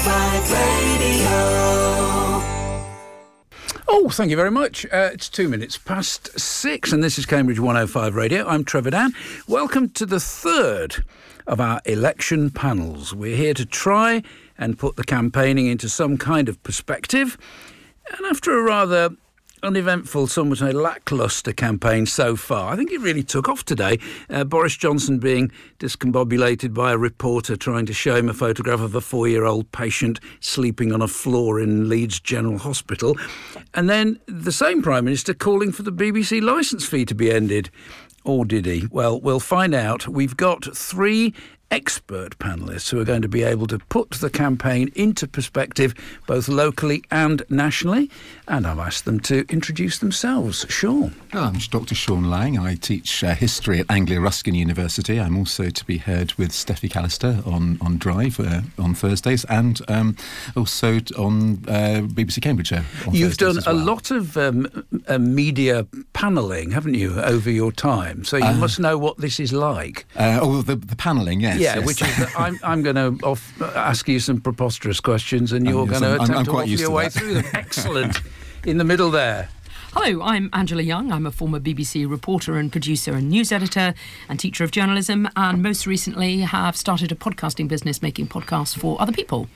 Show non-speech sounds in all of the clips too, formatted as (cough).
105 Radio. Oh, thank you very much. Uh, it's two minutes past six, and this is Cambridge 105 Radio. I'm Trevor Dann. Welcome to the third of our election panels. We're here to try and put the campaigning into some kind of perspective. And after a rather uneventful, some would say lacklustre campaign so far. I think it really took off today. Uh, Boris Johnson being discombobulated by a reporter trying to show him a photograph of a four year old patient sleeping on a floor in Leeds General Hospital. And then the same Prime Minister calling for the BBC licence fee to be ended. Or did he? Well, we'll find out. We've got three expert panelists who are going to be able to put the campaign into perspective both locally and nationally. And I've asked them to introduce themselves. Sean. Oh, I'm Dr. Sean Lang. I teach uh, history at Anglia Ruskin University. I'm also to be heard with Steffi Callister on, on Drive uh, on Thursdays and um, also on uh, BBC Cambridge. Uh, You've Thursdays done well. a lot of um, uh, media panelling, haven't you, over your time? So you Uh, must know what this is like. Uh, oh, the, the panelling, yes. Yeah, yes. which is that I'm, I'm going to ask you some preposterous questions, and you're yes, going to I'm- I'm- attempt I'm to quite waffle used your to way that. through them. (laughs) Excellent. In the middle there. Hello, I'm Angela Young. I'm a former BBC reporter and producer and news editor and teacher of journalism, and most recently have started a podcasting business making podcasts for other people.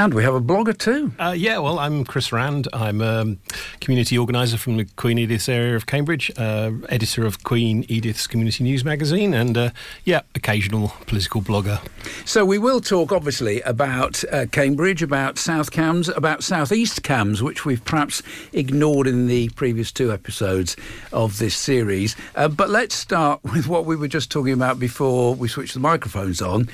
And we have a blogger too. Uh, yeah, well, I'm Chris Rand. I'm a community organiser from the Queen Edith's area of Cambridge, uh, editor of Queen Edith's Community News magazine, and uh, yeah, occasional political blogger. So we will talk, obviously, about uh, Cambridge, about South Cambs, about South East Cambs, which we've perhaps ignored in the previous two episodes of this series. Uh, but let's start (laughs) with what we were just talking about before we switched the microphones on.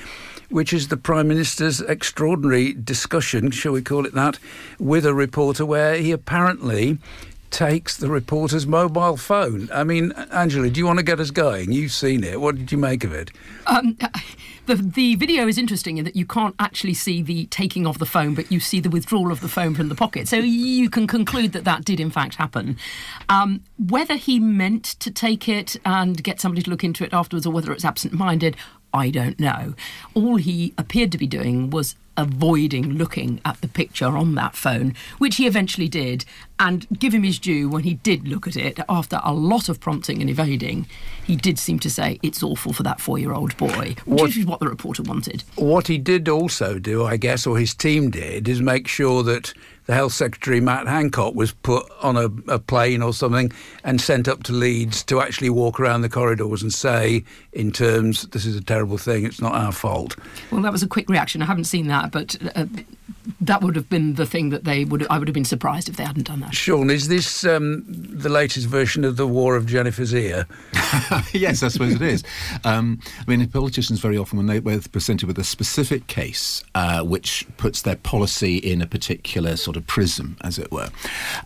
Which is the Prime Minister's extraordinary discussion, shall we call it that, with a reporter where he apparently takes the reporter's mobile phone. I mean, Angela, do you want to get us going? You've seen it. What did you make of it? Um, the the video is interesting in that you can't actually see the taking of the phone, but you see the withdrawal of the phone from the pocket. So you can conclude that that did in fact happen. Um, whether he meant to take it and get somebody to look into it afterwards, or whether it's absent-minded, I don't know. All he appeared to be doing was avoiding looking at the picture on that phone, which he eventually did. And give him his due, when he did look at it, after a lot of prompting and evading, he did seem to say, It's awful for that four year old boy, which What- is what the reporter wanted. What he did also do, I guess, or his team did, is make sure that the Health Secretary, Matt Hancock, was put on a, a plane or something and sent up to Leeds to actually walk around the corridors and say, in terms, this is a terrible thing, it's not our fault. Well, that was a quick reaction. I haven't seen that, but uh, that would have been the thing that they would. I would have been surprised if they hadn't done that. Sean, is this um, the latest version of the War of Jennifer's Ear? (laughs) yes, I suppose it is. Um, I mean, politicians very often, when they, when they're presented with a specific case uh, which puts their policy in a particular sort of prism, as it were,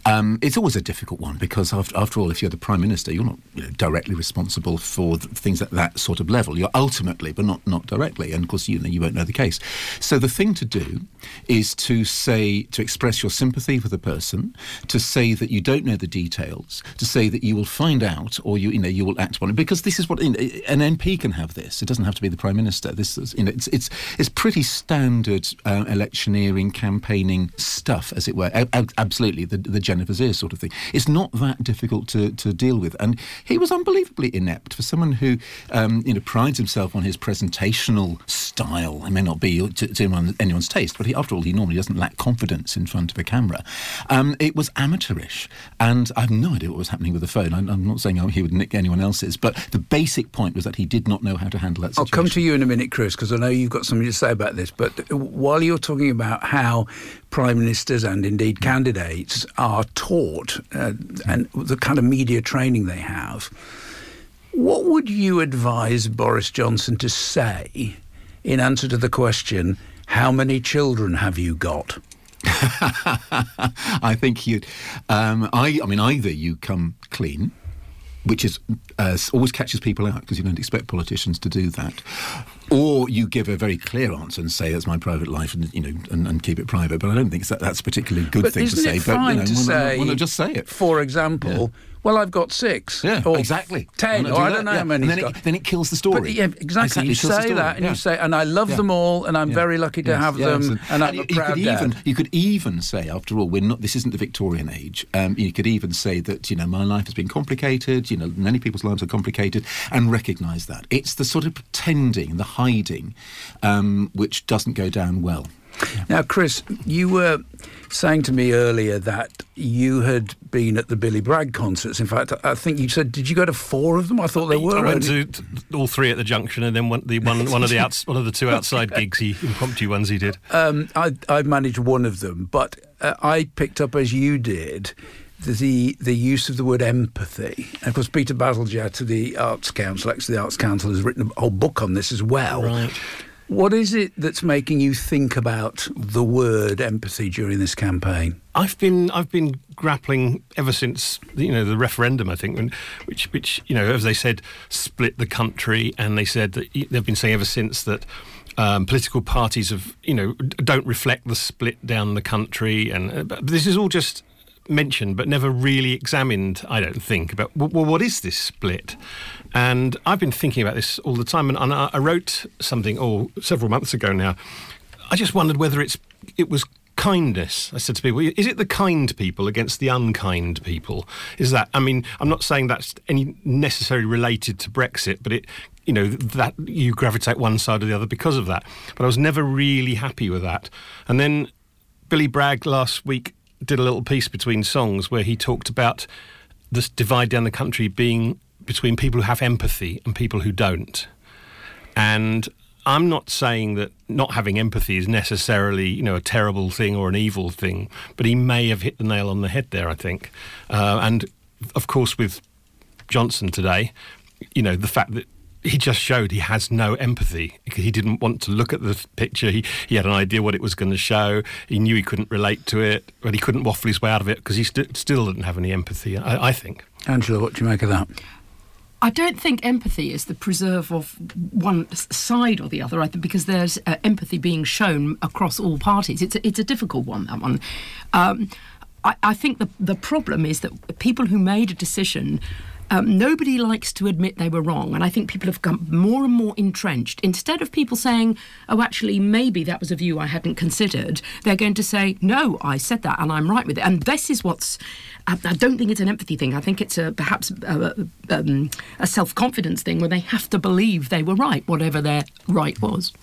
um, it's always a difficult one because, after, after all, if you're the prime minister, you're not you know, directly responsible for th- things at that sort of level. You're ultimately, but not not directly, and of course, you know, you won't know the case. So the thing to do is to say to express your sympathy for the person, to say that you don't know the details, to say that you will find out or you you know you will act upon it because this is what you know, an MP can have this. It doesn't have to be the prime minister. This is you know it's it's it's pretty standard uh, electioneering campaigning stuff, as it were. Absolutely, the the Jennifer's ear sort of thing. It's not that difficult to to deal with, and he was unbelievably inept for someone who um, you know prides himself on his presentational style. It may not be to, to anyone, anyone's taste, but he, after all, he normally doesn't lack confidence in front of a camera. Um, it was amateurish, and I have no idea what was happening with the phone. I'm, I'm not saying oh, he would nick anyone else's, but the basic point was that he did not know how to handle that situation. I'll come to you in a minute, Chris, because I know you've got something to say about this. But while you're talking about how prime ministers and indeed candidates are taught uh, and the kind of media training they have, what would you advise Boris Johnson to say in answer to the question, How many children have you got? (laughs) I think you. Um, I. I mean, either you come clean, which is uh, always catches people out because you don't expect politicians to do that, or you give a very clear answer and say that's my private life, and you know, and, and keep it private. But I don't think that, that's a particularly good But thing to say. but you know, to why not- say, why not just say it? For example, well, I've got six. Yeah, exactly. Ten, or do I don't know Yeah. how many. And then it, then it kills the story. But yeah, exactly. You kills the say that, and Yeah. you say, and I love Yeah. them all, and I'm very lucky to Yes, have them, and, I'm you, a you proud could dad. even you could even say, after all, we're not. This isn't the Victorian age. Um, you could even say that you know my life has been complicated. You know, many people's lives are complicated, and recognise that it's the sort of pretending, the hiding, um, which doesn't go down well. Now, Chris, you were saying to me earlier that you had been at the Billy Bragg concerts. In fact, I think you said, did you go to four of them? I thought there were. I went only- to all three at the junction, and then one, the one, one of the outs, one of the two outside (laughs) gigs, he impromptu ones he did. Um, I, I managed one of them, but uh, I picked up, as you did, the the use of the word empathy. And of course, Peter Bazalgette to the Arts Council, actually, the Arts Council has written a whole book on this as well. Right. What is it that's making you think about the word empathy during this campaign? I've been I've been grappling ever since you know the referendum. I think, when, which which you know as they said, split the country, and they said that they've been saying ever since that. Um, political parties have, you know, don't reflect the split down the country, and uh, this is all just mentioned, but never really examined. I don't think about well, what is this split? And I've been thinking about this all the time, and, I, wrote something oh several months ago now. I just wondered whether it's it was kindness. I said to people, is it the kind people against the unkind people? Is that? I mean, I'm not saying that's any necessarily related to Brexit, but it. You know that you gravitate one side or the other because of that. But I was never really happy with that. And then Billy Bragg last week did a little piece between songs where he talked about this divide down the country being between people who have empathy and people who don't. And I'm not saying that not having empathy is necessarily, you know, a terrible thing or an evil thing, but he may have hit the nail on the head there. I think, uh, and of course with Johnson today, you know, the fact that he just showed he has no empathy. He didn't want to look at the picture. He, he had an idea what it was going to show. He knew he couldn't relate to it, but he couldn't waffle his way out of it because he st- still didn't have any empathy. I, I think. Angela, what do you make of that? I don't think empathy is the preserve of one side or the other, I because there's uh, empathy being shown across all parties. It's a, it's a difficult one, that one. Um, I, I think the, the problem is that people who made a decision. Um, nobody likes to admit they were wrong, and I think people have become more and more entrenched. Instead of people saying, "Oh, actually, maybe that was a view I hadn't considered," they're going to say, "No, I said that, and I'm right with it." And this is what's. I, don't think it's an empathy thing. I think it's a perhaps a, um, a self confidence thing where they have to believe they were right, whatever their right was.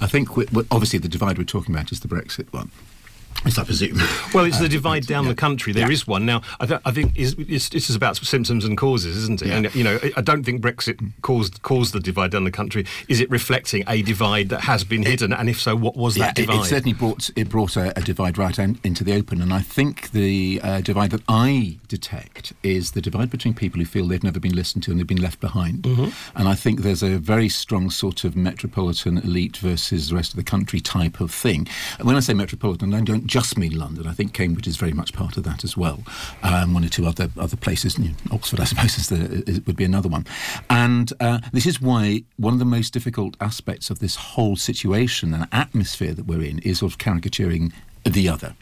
I think obviously the divide we're talking about is the Brexit one. Yes, I presume. Well, it's Uh, the divide down yeah. the country. There is Yeah. one now. I, th- I think is it's, this is about symptoms and causes, isn't it? Yeah. And you know, I- don't think Brexit caused caused the divide down the country. Is it reflecting a divide that has been hidden? And if so, what was that it, divide? it certainly brought it brought a, a divide right in, into the open, and I think the uh, divide that I detect is the divide between people who feel they've never been listened to and they've been left behind. Mm-hmm. And I think there's a very strong sort of metropolitan elite versus the rest of the country type of thing. And when I say metropolitan, I don't just mean London. I think Cambridge is very much part of that as well. Um, one or two other other places, you know, Oxford, I suppose, is the, is, would be another one. And uh, this is why one of the most difficult aspects of this whole situation and atmosphere that we're in is sort of caricaturing the other.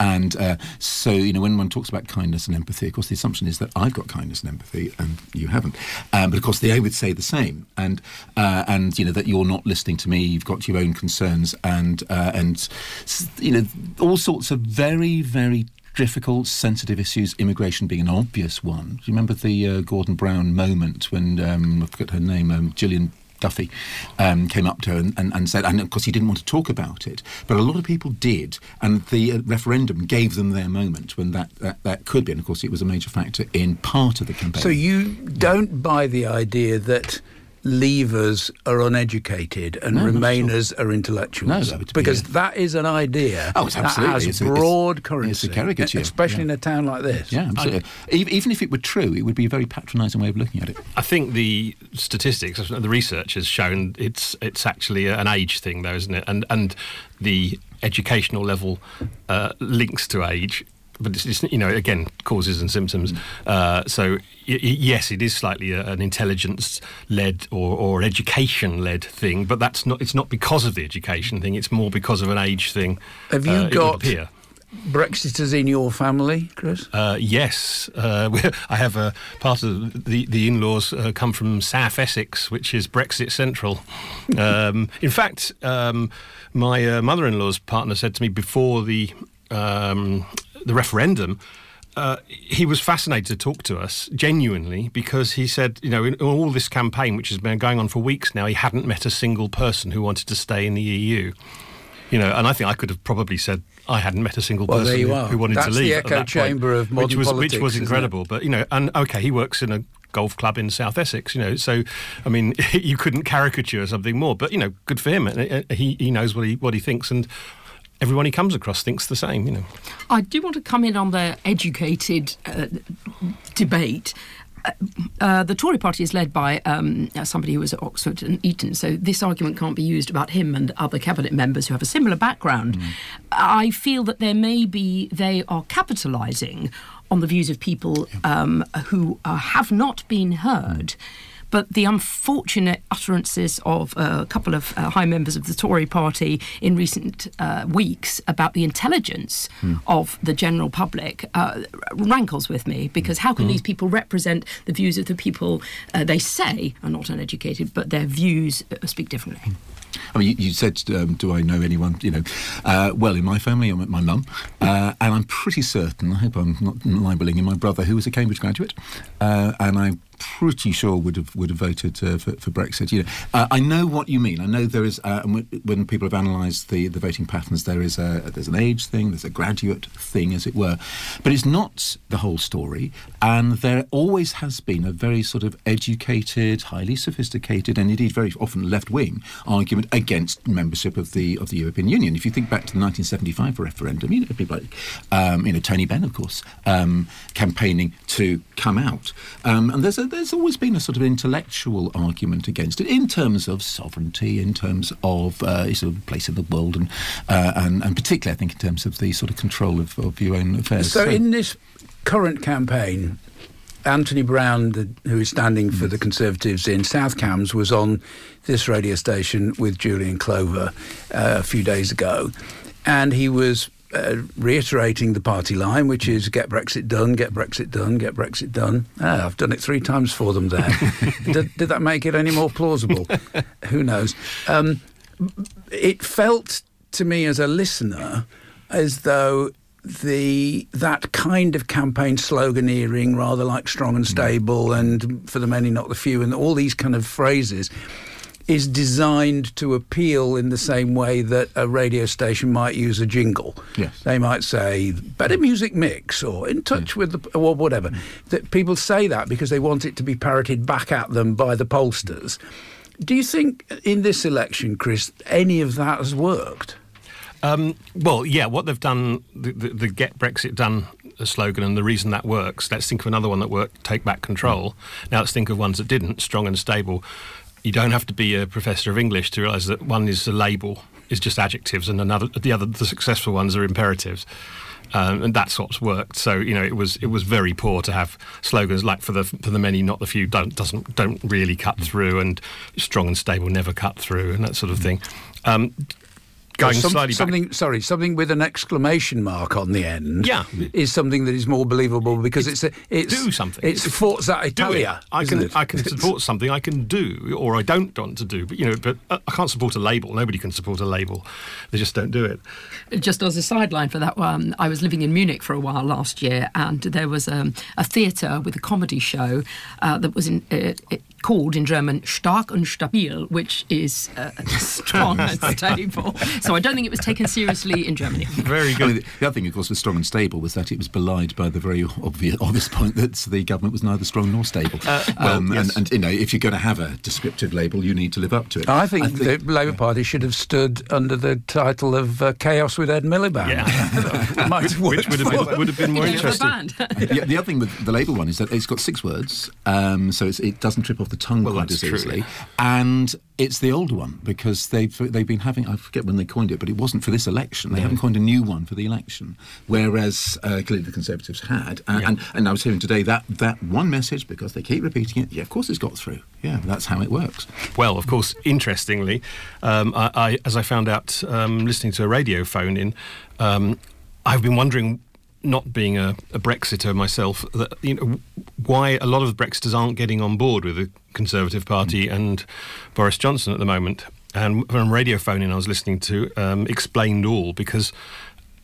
And uh, so, you know, when one talks about kindness and empathy, of course, the assumption is that I've got kindness and empathy and you haven't. Um, but of course, they would say the same, and uh, and you know that you're not listening to me. You've got your own concerns, and uh, and you know all sorts of very very difficult, sensitive issues. Immigration being an obvious one. Do you remember the uh, Gordon Brown moment when um, I forget her name, um, Gillian Duffy um, came up to her and, and, and said, and of course he didn't want to talk about it, but a lot of people did, and the uh, referendum gave them their moment when that, that, that could be, and of course it was a major factor in part of the campaign. So you don't buy the idea that leavers are uneducated and No, not at all. remainers are intellectuals No, that would be because a- that is an idea Oh, it's absolutely. that has It's a- it's- broad it's a currency caricature, especially yeah. in a town like this yeah, absolutely. Ev- Even if it were true, it would be a very patronising way of looking at it. I think the statistics, the research has shown it's it's actually an age thing, though, isn't it? And and the educational level uh, links to age. But it's, it's you know again causes and symptoms. Uh, so y- y- yes, it is slightly a, an intelligence-led or, or education-led thing, but that's not. It's not because of the education thing. It's more because of an age thing. Have you uh, got. Brexiters in your family, Chris? Uh, yes, uh, (laughs) I have a part of the the in-laws uh, come from South Essex, which is Brexit central. (laughs) Um, in fact, um, my uh, mother-in-law's partner said to me before the um, the referendum. Uh, he was fascinated to talk to us genuinely because he said, you know, in all this campaign, which has been going on for weeks now, he hadn't met a single person who wanted to stay in the EU. You know, and I think I could have probably said I hadn't met a single Well, person who, who wanted That's to the leave. at echo that point, chamber of modern which was, politics, which was incredible. But you know, and okay, he works in a golf club in South Essex. You know, so I mean, (laughs) you couldn't caricature something more. But you know, good for him. Uh, He he knows what he what he thinks, and everyone he comes across thinks the same. You know. I do want to come in on the educated uh, debate. Uh, uh, the Tory party is led by um, somebody who was at Oxford and Eton, so this argument can't be used about him and other cabinet members who have a similar background. I feel that there may be, they are capitalising on the views of people um, who uh, have not been heard. But the unfortunate utterances of uh, a couple of uh, high members of the Tory party in recent uh, weeks about the intelligence of the general public uh, rankles with me because how can these people represent the views of the people uh, they say are not uneducated, but their views speak differently? I mean, you, you said, um, do I know anyone? You know, uh, well, in my family, I'm my mum, uh, and I'm pretty certain. I hope I'm not libeling him. My brother, who was a Cambridge graduate, uh, and I'm pretty sure would have would have voted uh, for, for Brexit. You know, uh, I know what you mean. I know there is, uh, when people have analysed the, the voting patterns, there is a there's an age thing, there's a graduate thing, as it were, but it's not the whole story. And there always has been a very sort of educated, highly sophisticated, and indeed very often left wing argument against membership of the of the European Union. If you think back to the 1975 referendum, you know people like um, you know Tony Benn, of course, um, campaigning to come out, um, and there's a, there's always been a sort of intellectual argument against it in terms of sovereignty, in terms of uh, sort of place in the world, and, uh, and and particularly I think in terms of the sort of control of, of your own affairs. So, in this current campaign, Anthony Browne, the, who is standing for the Conservatives in South Cambs, was on this radio station with Julian Clover uh, a few days ago, and he was. Uh, reiterating the party line, which is get Brexit done, get Brexit done, get Brexit done. Ah, I've done it three times for them there. (laughs) did, did that make it any more plausible? (laughs) Who knows? Um, it felt to me as a listener as though the that kind of campaign sloganeering, rather like strong and stable, and for the many, not the few, and all these kind of phrases, is designed to appeal in the same way that a radio station might use a jingle. Yes. They might say better music mix or in touch mm. with the or whatever. Mm. That people say that because they want it to be parroted back at them by the pollsters. Do you think in this election, Chris, any of that has worked? Um, well, yeah, what they've done, the, the, the Get Brexit Done slogan, and the reason that works, let's think of another one that worked, Take Back Control. Mm. Now let's think of ones that didn't, Strong and Stable. You don't have to be a professor of English to realise that one is a label, is just adjectives, and another, the other, the successful ones are imperatives. Um, and that's what's worked. So you know, it was it was very poor to have slogans like "for the for the many, not the few" don't doesn't don't really cut through, and "strong and stable" never cut through, and that sort of thing. Um, going Some- slightly back, something sorry something with an exclamation mark on the end Yeah. is something that is more believable because it's, a, it's do something. it's Forza do it. I can it? I can (laughs) support something I can do or I don't want to do, but you know, but uh, I can't support a label. Nobody can support a label. They just don't do it. just as a sideline for that one, I was living in Munich for a while last year, and there was um, a theatre with a comedy show uh, that was in, uh, it, called in German "Stark und Stabil," which is uh, (laughs) strong and (laughs) stable. So I don't think it was taken seriously in Germany. Very I good. mean, the other thing, of course, with strong and stable was that it was belied by the very obvious, obvious point that the government was neither strong nor stable. um, yes. and, and you know, if you're going to have a descriptive label, you need to live up to it. I think, the Labour Party should have stood under the title of uh, "Chaos with Ed Miliband." Yeah. (laughs) Might have Which would have been would have been more Yeah, the interesting. band. the, the other thing with the label one is that it's got six words, um, so it's, it doesn't trip off the tongue Well, quite as easily. And it's the older one because they've they've been having I forget when they coined it, but it wasn't for this election. They haven't coined a new one for the election, whereas uh, clearly the Conservatives had. And, Yeah. and and I was hearing today that that one message because they keep repeating it. Yeah, of course it's got through. Yeah, that's how it works. Well, of course, interestingly, um, I, I, as I found out um, listening to a radio phone in, um, I've been wondering, not being a, a Brexiter myself, that, you know, why a lot of Brexiters aren't getting on board with the Conservative Party and Boris Johnson at the moment. And from radio phone in I was listening to um, explained all because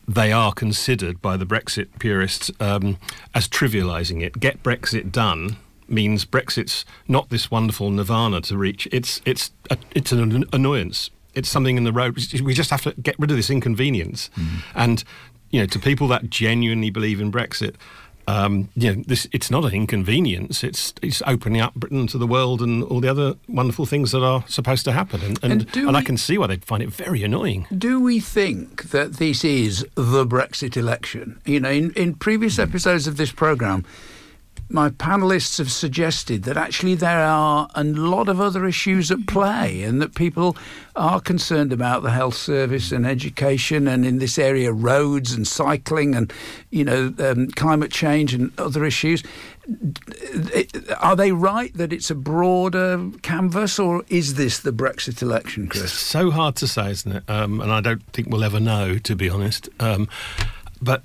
they are considered by the Brexit purists um, as trivialising it. Get Brexit done means Brexit's not this wonderful nirvana to reach. It's it's a, it's an an annoyance. It's something in the road. We just have to get rid of this inconvenience. And you know, to people that genuinely believe in Brexit. Um, you know, this it's not an inconvenience. It's it's opening up Britain to the world and all the other wonderful things that are supposed to happen. And and, And and I can see why they'd find it very annoying. Do we think that this is the Brexit election? You know, in, in previous episodes of this programme, my panelists have suggested that actually there are a lot of other issues at play and that people are concerned about the health service and education and in this area roads and cycling and you know um, climate change and other issues are they right that it's a broader canvas or is this the brexit election It's chris so hard to say, isn't it? Um, and I don't think we'll ever know, to be honest. Um, but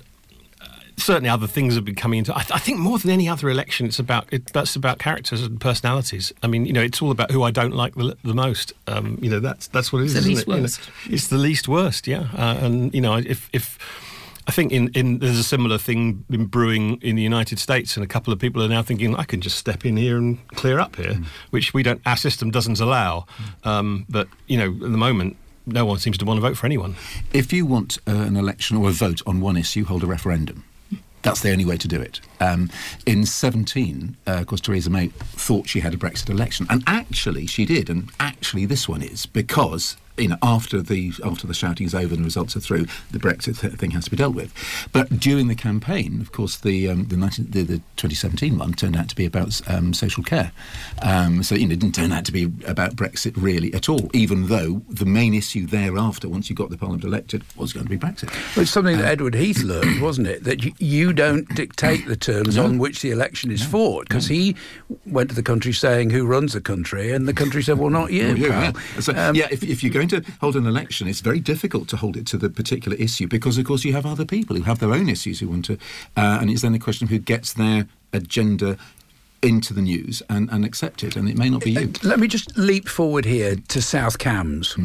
certainly, other things have been coming into. I, th- I think more than any other election, it's about it, that's about characters and personalities. I mean, you know, it's all about who I don't like the, the most. Um, you know, that's that's what it is. It's the isn't least it? You know, worst. it's the least worst, yeah. Uh, and you know, if if I think in, in there's a similar thing been brewing in the United States, and a couple of people are now thinking I can just step in here and clear up here, which we don't. Our system doesn't allow. Um, but you know, at the moment, no one seems to want to vote for anyone. If you want uh, an election or a vote on one issue, hold a referendum. That's the only way to do it. Um, in 17, uh, of course, Theresa May thought she had a Brexit election, and actually she did, and actually this one is because you know after the after the shouting is over and the results are through, the Brexit th- thing has to be dealt with. But during the campaign, of course, the um, the, 19, the, the 2017 one turned out to be about um, social care. Um, so you know, it didn't turn out to be about Brexit really at all, even though the main issue thereafter, once you got the Parliament elected, was going to be Brexit. Well, it's something that Edward Heath learned, wasn't it? That you, you don't (coughs) dictate the terms No. on which the election is fought, because he went to the country saying, "Who runs the country?" and the country said, "Well, not you, Oh, yeah, yeah. So, Um, yeah, if, if you're going to hold an election, it's very difficult to hold it to the particular issue because, of course, you have other people who have their own issues who want to, uh, and it's then a question of who gets their agenda into the news and, and accept it, and it may not be you. Let me just leap forward here to South Cambs.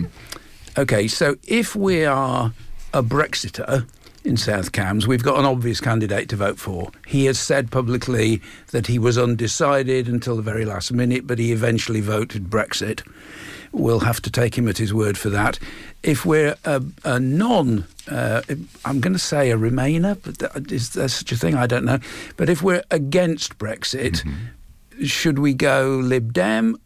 Okay, so if we are a Brexiter in South Cambs, we've got an obvious candidate to vote for. He has said publicly that he was undecided until the very last minute, but he eventually voted Brexit. We'll have to take him at his word for that. If we're a, a non, uh, I'm going to say a Remainer, but is there such a thing? I don't know. But if we're against Brexit, should we go Lib Dem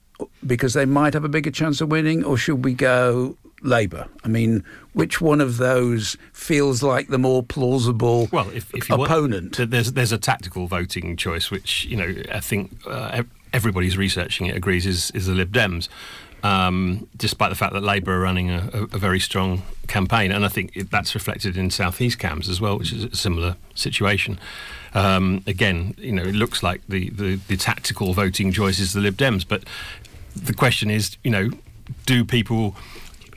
because they might have a bigger chance of winning, or should we go Labour? I mean, which one of those feels like the more plausible Well, if, if opponent? want, there's there's a tactical voting choice, which you know I think uh, everybody's researching it agrees is is the Lib Dems. Um, despite the fact that Labour are running a, a, a very strong campaign, and I think that's reflected in South East Cambs as well, which is a similar situation. Um, again, you know, it looks like the, the, the tactical voting choice is the Lib Dems, but the question is, you know, do people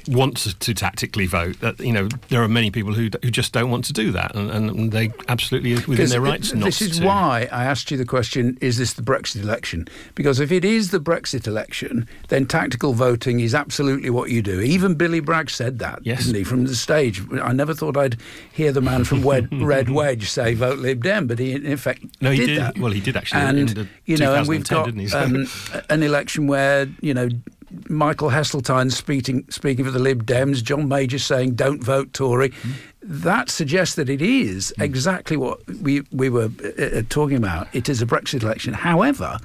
want to, to tactically vote? That you know, there are many people who who just don't want to do that, and, and they absolutely are within their it- rights not This is to. why I asked you the question: Is this the Brexit election? Because if it is the Brexit election, then tactical voting is absolutely what you do. Even Billy Bragg said that, Yes. didn't he, from the stage? I never thought I'd hear the man from Wed- (laughs) Red Wedge say "Vote Lib Dem," but he in effect No, he did, did. that. Well, he did actually in And you know, and we've got didn't he? So- (laughs) um, an election where you know. Michael Heseltine speaking speaking for the Lib Dems, John Major saying don't vote Tory. That suggests that it is exactly what we we were uh, uh, talking about. It is a Brexit election. However,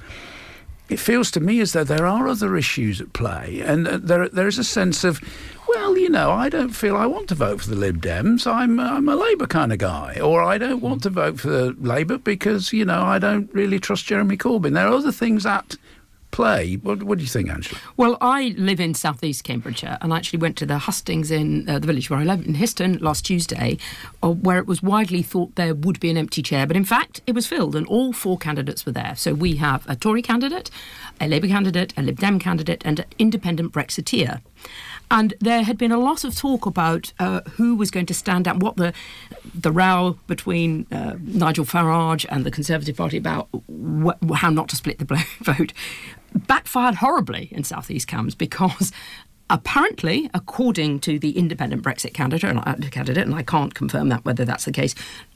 it feels to me as though there are other issues at play, and uh, there there is a sense of, well, you know, I don't feel I want to vote for the Lib Dems. I'm I'm a Labour kind of guy, or I don't want to vote for Labour because you know I don't really trust Jeremy Corbyn. There are other things at play. What, what do you think, Angela? Well, I live in southeast Cambridgeshire and I actually went to the hustings in uh, the village where I live in Histon last Tuesday, uh, where it was widely thought there would be an empty chair, but in fact it was filled and all four candidates were there. So we have a Tory candidate, a Labour candidate, a Lib Dem candidate, and an independent Brexiteer. And there had been a lot of talk about uh, who was going to stand out, what the the row between uh, Nigel Farage and the Conservative Party about wh- how not to split the (laughs) vote backfired horribly in South East Cambs because apparently, according to the independent Brexit candidate, and I, candidate, and I can't confirm that whether that's the case,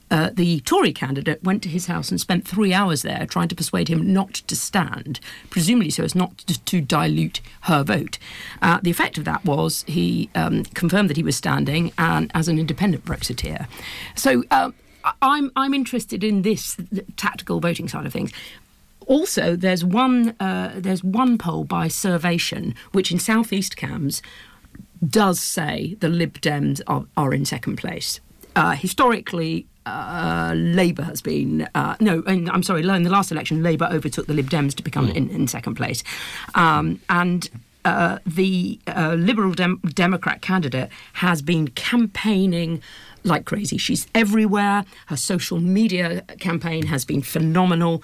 uh, the Tory candidate went to his house and spent three hours there trying to persuade him not to stand, presumably so as not to, to dilute her vote. Uh, the effect of that was he um, confirmed that he was standing and as an independent Brexiteer. So. Uh, I'm I'm interested in this tactical voting side of things. Also, there's one uh, there's one poll by Survation, which in southeast Cambs does say the Lib Dems are, are in second place. Uh, historically, uh, Labour has been uh, no, I'm sorry. In the last election, Labour overtook the Lib Dems to become mm. in, in, second place, um, and. Uh, the uh, Liberal Dem- Democrat candidate has been campaigning like crazy. She's everywhere. Her social media campaign has been phenomenal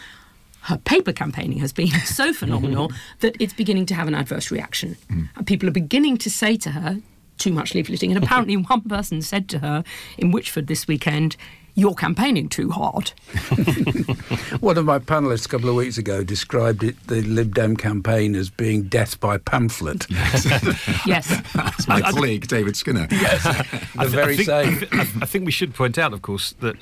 her paper campaigning has been (laughs) so phenomenal (laughs) that it's beginning to have an adverse reaction. Mm. And people are beginning to say to her, too much leafleting. And (laughs) apparently, one person said to her in Witchford this weekend, you're campaigning too hard. One of my panellists a couple of weeks ago described it, the Lib Dem campaign as being death by pamphlet. yes. That's my colleague, David Skinner. Yes. the very I think, same. I think we should point out, of course, that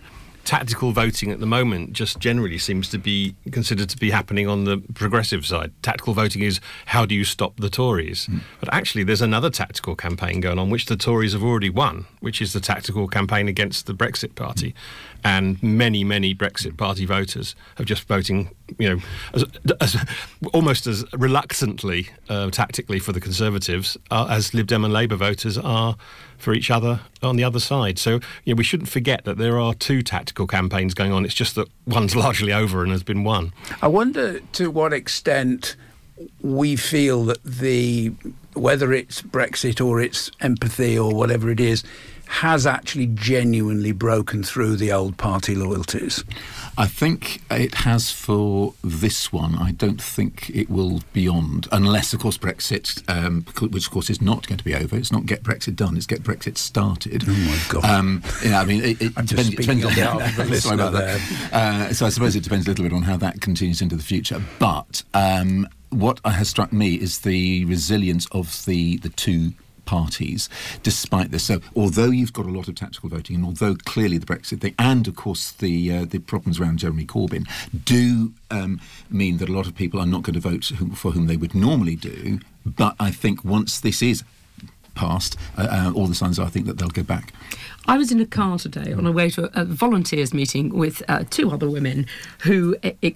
tactical voting at the moment just generally seems to be considered to be happening on the progressive side. Tactical voting is how do you stop the Tories? Mm. But actually, there's another tactical campaign going on, which the Tories have already won, which is the tactical campaign against the Brexit Party. Mm. And many, many Brexit Party voters have just voting, you know, as, as, almost as reluctantly, uh, tactically for the Conservatives, uh, as Lib Dem and Labour voters are for each other on the other side. So you know, we shouldn't forget that there are two tactical campaigns going on. It's just that one's (laughs) largely over and has been won. I wonder to what extent we feel that the whether it's Brexit or it's empathy or whatever it is has actually genuinely broken through the old party loyalties. I think it has for this one. I don't think it will beyond, unless, of course, Brexit, um, which of course is not going to be over. It's not get Brexit done; it's get Brexit started. Oh my god! Um, yeah, I mean, it, it depends, depends on the, (laughs) sorry about that. Uh, so I suppose it depends a little bit on how that continues into the future. But um, what has struck me is the resilience of the the two parties despite this. So, although you've got a lot of tactical voting, and although clearly the Brexit thing, and of course the uh, the problems around Jeremy Corbyn do um, mean that a lot of people are not going to vote for whom they would normally do. But I think once this is passed, uh, uh, all the signs are I think that they'll go back. I was in a car today on a way to a, volunteers meeting with uh, two other women who. It, it,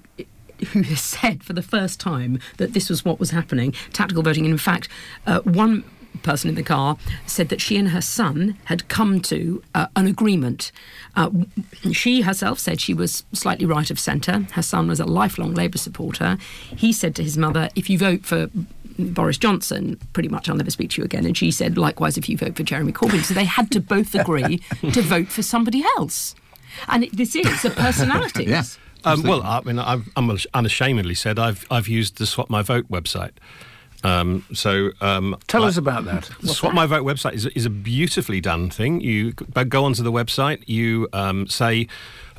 who has (laughs) said for the first time that this was what was happening, tactical voting. And in fact, uh, one person in the car said that she and her son had come to uh, an agreement. Uh, she herself said she was slightly right of centre. Her son was a lifelong Labour supporter. He said to his mother, if you vote for Boris Johnson, pretty much I'll never speak to you again. And she said, likewise, if you vote for Jeremy Corbyn. So they had to both agree (laughs) to vote for somebody else. And it, this is a personality. (laughs) yes. Um, well, I mean, I've, I'm unashamedly said I've I've used the Swap My Vote website. Um, so um, tell I, us about that. (laughs) Swap? My Vote website is, is a beautifully done thing. You go onto the website, you um, say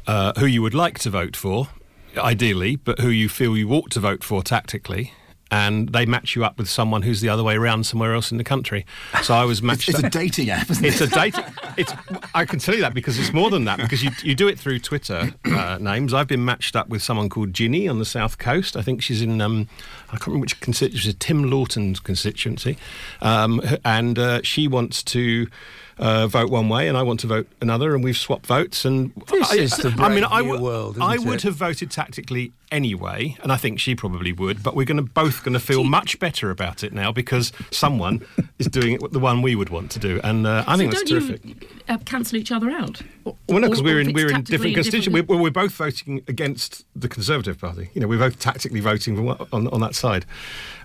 uh, who you would like to vote for, ideally, but who you feel you ought to vote for tactically and they match you up with someone who's the other way around somewhere else in the country. So I was matched. it's, it's a dating app. it's it? a (laughs) dating. It's. I can tell you that because it's more than that. Because you you do it through Twitter uh, names. I've been matched up with someone called Ginny on the south coast. I think she's in. Um, I can't remember which constituency. Tim Loughton's constituency, um, and uh, she wants to uh, vote one way and I want to vote another, and we've swapped votes. And This I, is the I mean, brave I new would, world, I isn't would it? have voted tactically anyway, and I think she probably would. But we're going to both going to feel much better about it now because someone (laughs) is doing it the one we would want to do, and uh, I think so that's don't terrific. you uh, cancel each other out? Or- Well, no, because we're in we're in different a constituencies. We're, we're both voting against the Conservative Party. You know, we're both tactically voting for one- on on that side.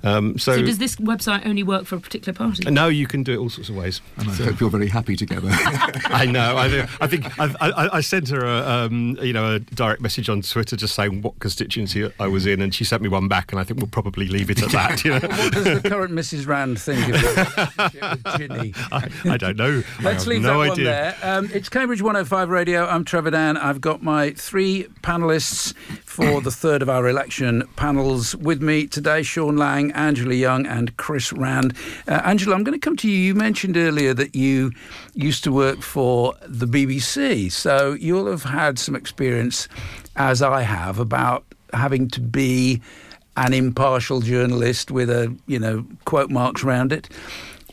Um, so, So does this website only work for a particular party? no, you can do it all sorts of ways. And I hope you're very happy together. (laughs) I know. I, think- I think I, I, I sent her a um, you know a direct message on Twitter just saying what constituency I was in, and she sent me one back, and I think we'll probably leave it at that. You know, What does the current Mrs. Rand think of it? (laughs) Ginny? I, I don't know. Let's leave no that one idea. there. Um, it's Cambridge 105 Radio. I'm Trevor Dann. I've got my three panellists for the third of our election panels with me today Sean Lang, Angela Young, and Chris Rand. Uh, Angela, I'm going to come to you. You mentioned earlier that you used to work for the BBC, so you'll have had some experience, as I have, about having to be an impartial journalist with a, you know, quote marks around it. Do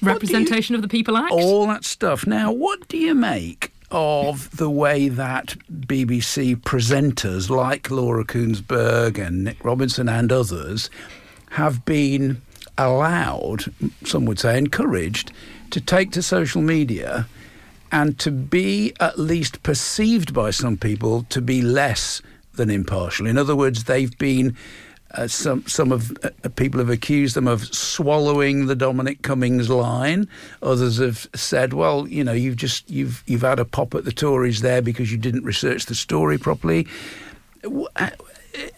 you- Representation of the People Act? all that stuff. Now, what do you make of the way that BBC presenters like Laura Kuenssberg and Nick Robinson and others have been allowed, some would say encouraged, to take to social media and to be at least perceived by some people to be less than impartial. In other words, they've been uh, some some of uh, people have accused them of swallowing the Dominic Cummings line. Others have said, "Well, you know, you've just you've you've had a pop at the Tories there because you didn't research the story properly." Uh,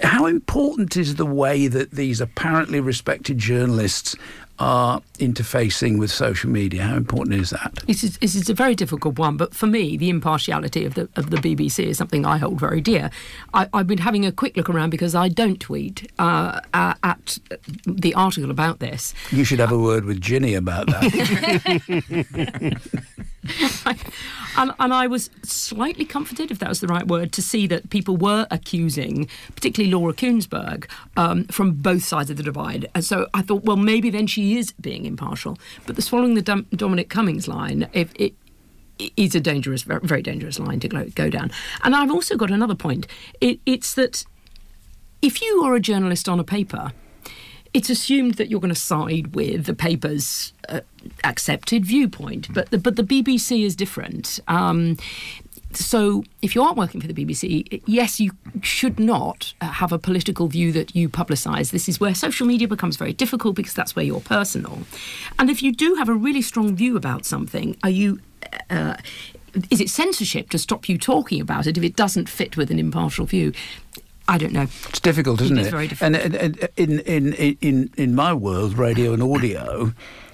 How important is the way that these apparently respected journalists are interfacing with social media? How important is that? It is, it is a very difficult one, but for me, the impartiality of the of the BBC is something I hold very dear. I, I've been having a quick look around because I don't tweet uh, uh, at the article about this. You should have a word with Ginny about that. (laughs) (laughs) (laughs) and, and I was slightly comforted, if that was the right word, to see that people were accusing, particularly Laura Kuenssberg, um, from both sides of the divide. And so I thought, well, maybe then she is being impartial. But the swallowing the Dom- Dominic Cummings line, if it is a dangerous, very dangerous line to go, go down. And I've also got another point. It, it's that if you are a journalist on a paper, it's assumed that you're going to side with the paper's uh, accepted viewpoint, but the, but the BBC is different. Um, so, if you aren't working for the BBC, yes, you should not uh, have a political view that you publicise. This is where social media becomes very difficult because that's where you're personal. And if you do have a really strong view about something, are you uh, is it censorship to stop you talking about it if it doesn't fit with an impartial view? I don't know. It's difficult, isn't It is it? very difficult. And, and, and in, in in in my world, radio and audio,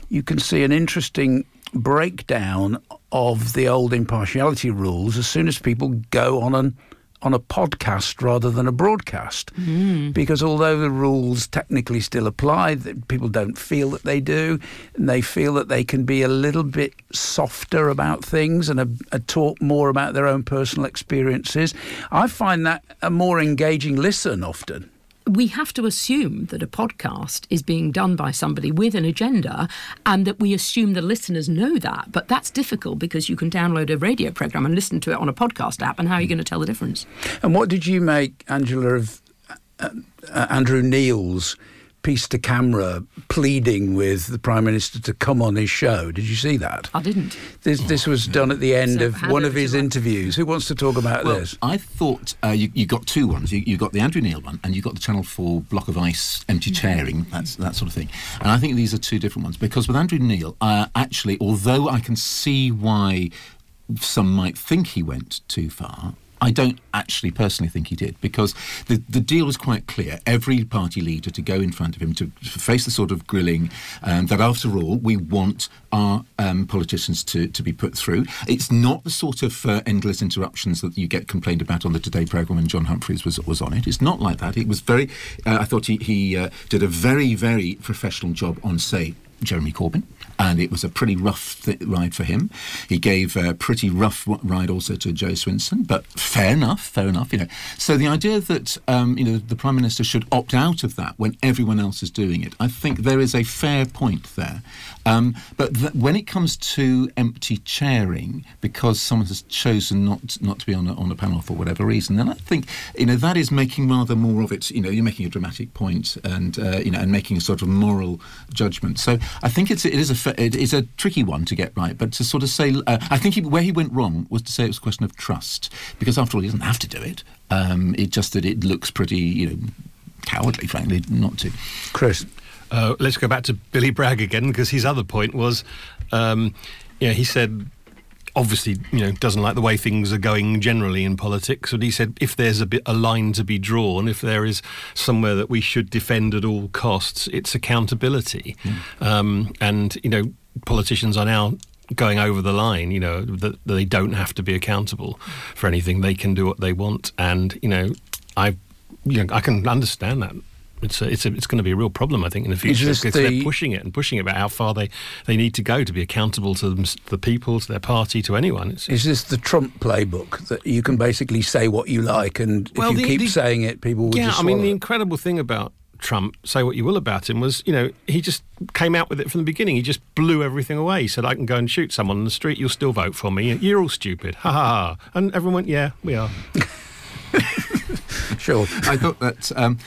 you can see an interesting breakdown of the old impartiality rules as soon as people go on an on a podcast rather than a broadcast. Hmm. Because although the rules technically still apply, people don't feel that they do, and they feel that they can be a little bit softer about things and a, a talk more about their own personal experiences. I find that a more engaging listen often. We have to assume that a podcast is being done by somebody with an agenda and that we assume the listeners know that. But that's difficult because you can download a radio program and listen to it on a podcast app, and how are you going to tell the difference? And what did you make, Angela, of uh, uh, Andrew Neil's piece to camera pleading with the Prime Minister to come on his show? Did you see that? I didn't. This, this was done at the end So of one of his you. interviews. Who wants to talk about Well, this? I thought uh, you, you got two ones. You, you got the Andrew Neil one, and you got the Channel 4 block of ice, empty chairing, that's, that sort of thing. And I think these are two different ones because with Andrew Neil, uh, actually, although I can see why some might think he went too far. I don't actually personally think he did because the, the deal was quite clear. Every party leader to go in front of him to, face the sort of grilling um, that, after all, we want our um, politicians to, to be put through. It's not the sort of uh, endless interruptions that you get complained about on the Today programme when John Humphrys was, was on it. It's not like that. It was very, uh, I thought he, he uh, did a very, very professional job on, say, Jeremy Corbyn. And it was a pretty rough th- ride for him. He gave a pretty rough w- ride also to Jo Swinson, but fair enough, fair enough, you know. So the idea that um, you know the prime minister should opt out of that when everyone else is doing it, I think there is a fair point there. Um, but th- when it comes to empty chairing because someone has chosen not not to be on a, on a panel for whatever reason, then I think you know that is making rather more of it. You know, you're making a dramatic point and uh, you know and making a sort of moral judgment. So I think it's it is a fa- it is a tricky one to get right, but to sort of say uh, I think he, where he went wrong was to say it was a question of trust because after all he doesn't have to do it. Um, it just that it looks pretty you know cowardly, frankly, not to. Chris. Uh, let's go back to Billy Bragg again because his other point was, um, yeah, he said obviously you know doesn't like the way things are going generally in politics, but he said if there's a bit a line to be drawn, if there is somewhere that we should defend at all costs, it's accountability, um, and you know politicians are now going over the line, you know, that they don't have to be accountable for anything. They can do what they want, and you know, I, you know, I can understand that. It's a, it's a, it's going to be a real problem, I think, in the future because the- they're pushing it and pushing it about how far they, they need to go to be accountable to them, the people, to their party, to anyone. It's, Is this the Trump playbook that you can basically say what you like, and if you the- keep the- saying it, people will yeah, just I mean, the incredible thing about Trump, say what you will about him, was, you know, he just came out with it from the beginning. He just blew everything away. He said, I can go and shoot someone on the street, you'll still vote for me. You're all stupid. Ha ha ha. And everyone went, yeah, we are. (laughs) (laughs) Sure. I thought that, um,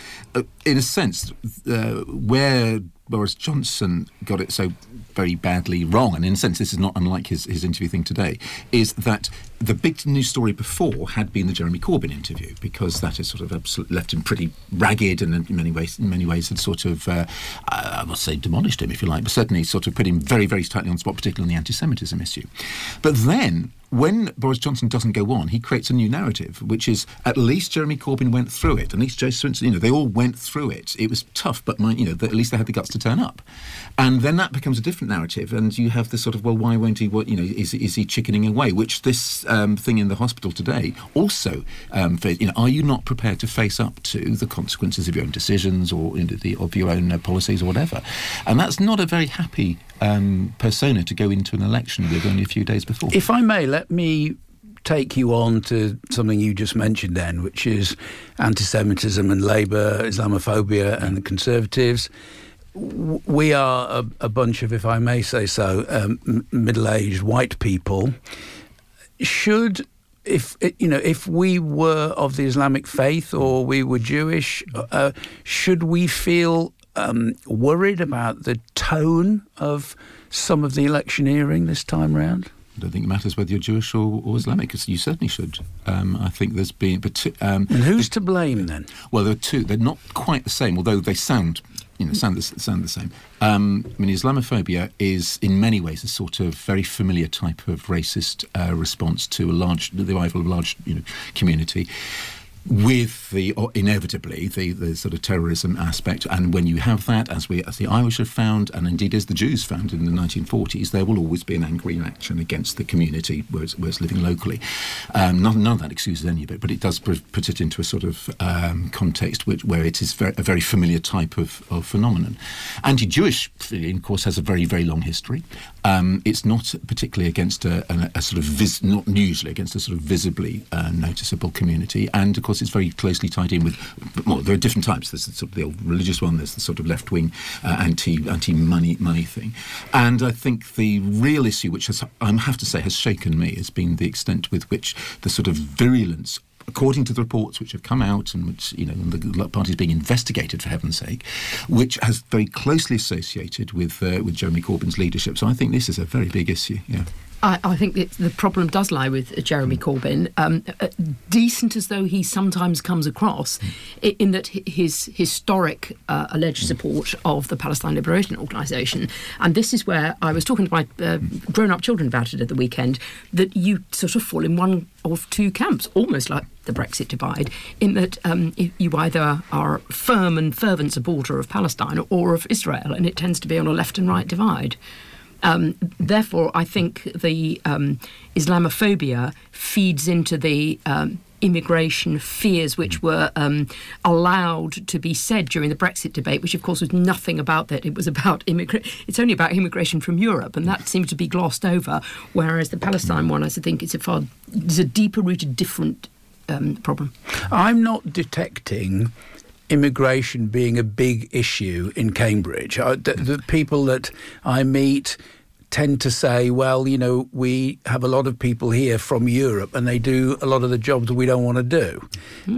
in a sense, uh, where Boris Johnson got it so very badly wrong, and in a sense, this is not unlike his, his interview thing today, is that the big news story before had been the Jeremy Corbyn interview because that has sort of left him pretty ragged, and in many ways, in many ways, had sort of, uh, I must say, demolished him, if you like, but certainly sort of put him very, very tightly on the spot, particularly on the anti-Semitism issue. But then when Boris Johnson doesn't go on, he creates a new narrative, which is at least Jeremy Corbyn went through it. At least Jo Swinson, you know, they all went through it. It was tough, but my, you know, at least they had the guts to turn up. And then that becomes a different narrative, and you have this sort of, well, why won't he? What you know, is is he chickening away? Which this um, thing in the hospital today also, um, fa- you know, are you not prepared to face up to the consequences of your own decisions or you know, the, of your own uh, policies or whatever? And that's not a very happy um, persona to go into an election with only a few days before. If I may, let me take you on to something you just mentioned then, which is anti Semitism and Labour, Islamophobia, and the Conservatives. We are a, a bunch of, if I may say so, um, middle aged white people. Should. If you know, if we were of the Islamic faith or we were Jewish, uh, should we feel um, worried about the tone of some of the electioneering this time round? I don't think it matters whether you're Jewish or, or Islamic. You certainly should. Um, I think there's been, but um, And who's to blame then? well, there are two. They're not quite the same, although they sound, you know, sound the, sound the same. Um, I mean, Islamophobia is in many ways a sort of very familiar type of racist uh, response to a large, the arrival of a large, you know, community. With the inevitably the, the sort of terrorism aspect, and when you have that, as we as the Irish have found, and indeed as the Jews found in the 1940s, there will always be an angry reaction against the community where it's, where it's living locally. Um, none, none of that excuses any of it, but it does put, it into a sort of um, context which, where it is very, a very familiar type of, of phenomenon. Anti-Jewish, of course, has a very very long history. Um, it's not particularly against a, a, a sort of vis, not usually against a sort of visibly uh, noticeable community, and of course it's very closely tied in with. Well, there are different types. There's the sort of the old religious one. There's the sort of left wing uh, anti anti money money thing, and I think the real issue, which has I have to say has shaken me, has been the extent with which the sort of virulence according to the reports which have come out and which you know the party is being investigated for heaven's sake, which has very closely associated with uh, with Jeremy Corbyn's leadership. So I think this is a very big issue. Yeah. I, I think the problem does lie with uh, Jeremy Corbyn. Um, uh, decent as though he sometimes comes across, i- in that his historic uh, alleged support of the Palestine Liberation Organisation, and this is where I was talking to my uh, grown-up children about it at the weekend, that you sort of fall in one of two camps, almost like the Brexit divide, in that um, you either are a firm and fervent supporter of Palestine or of Israel, and it tends to be on a left and right divide. Um, therefore, I think the um, Islamophobia feeds into the um, immigration fears which were um, allowed to be said during the Brexit debate, which of course was nothing about that. It was about immigration. It's only about immigration from Europe, and that seems to be glossed over. Whereas the Palestine one, I think, it's a far, it's a deeper rooted, different um, problem. I'm not detecting immigration being a big issue in Cambridge. I, the, the people that I meet tend to say, well, you know, we have a lot of people here from Europe and they do a lot of the jobs that we don't want to do.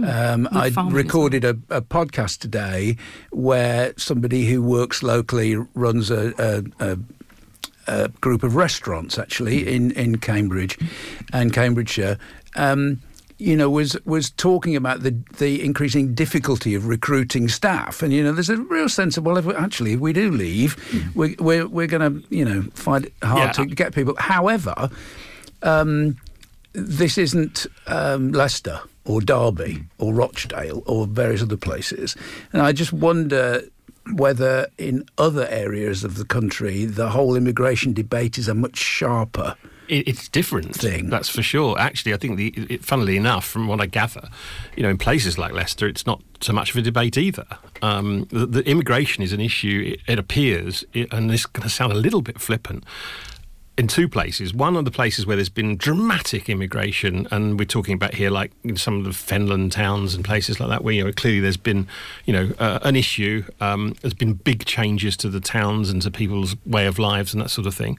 um, I recorded a, a podcast today where somebody who works locally runs a, a, a a group of restaurants actually in, in Cambridge and Cambridgeshire. Um, you know, was was talking about the the increasing difficulty of recruiting staff, and you know, there's a real sense of well, if we, actually if we do leave, we, we're we're going to you know find it hard Yeah. to get people. However, um, this isn't um, Leicester or Derby or Rochdale or various other places, and I just wonder whether in other areas of the country the whole immigration debate is a much sharper. It, it's different, Thing. that's for sure. Actually, I think, the, it, funnily enough, from what I gather, you know, in places like Leicester, it's not so much of a debate either. Um, the, the immigration is an issue. It, it appears, and this is going to sound a little bit flippant. In two places. One of the places where there's been dramatic immigration, and we're talking about here, like in some of the Fenland towns and places like that, where you know clearly there's been, you know, uh, an issue. Um, there's been big changes to the towns and to people's way of lives and that sort of thing.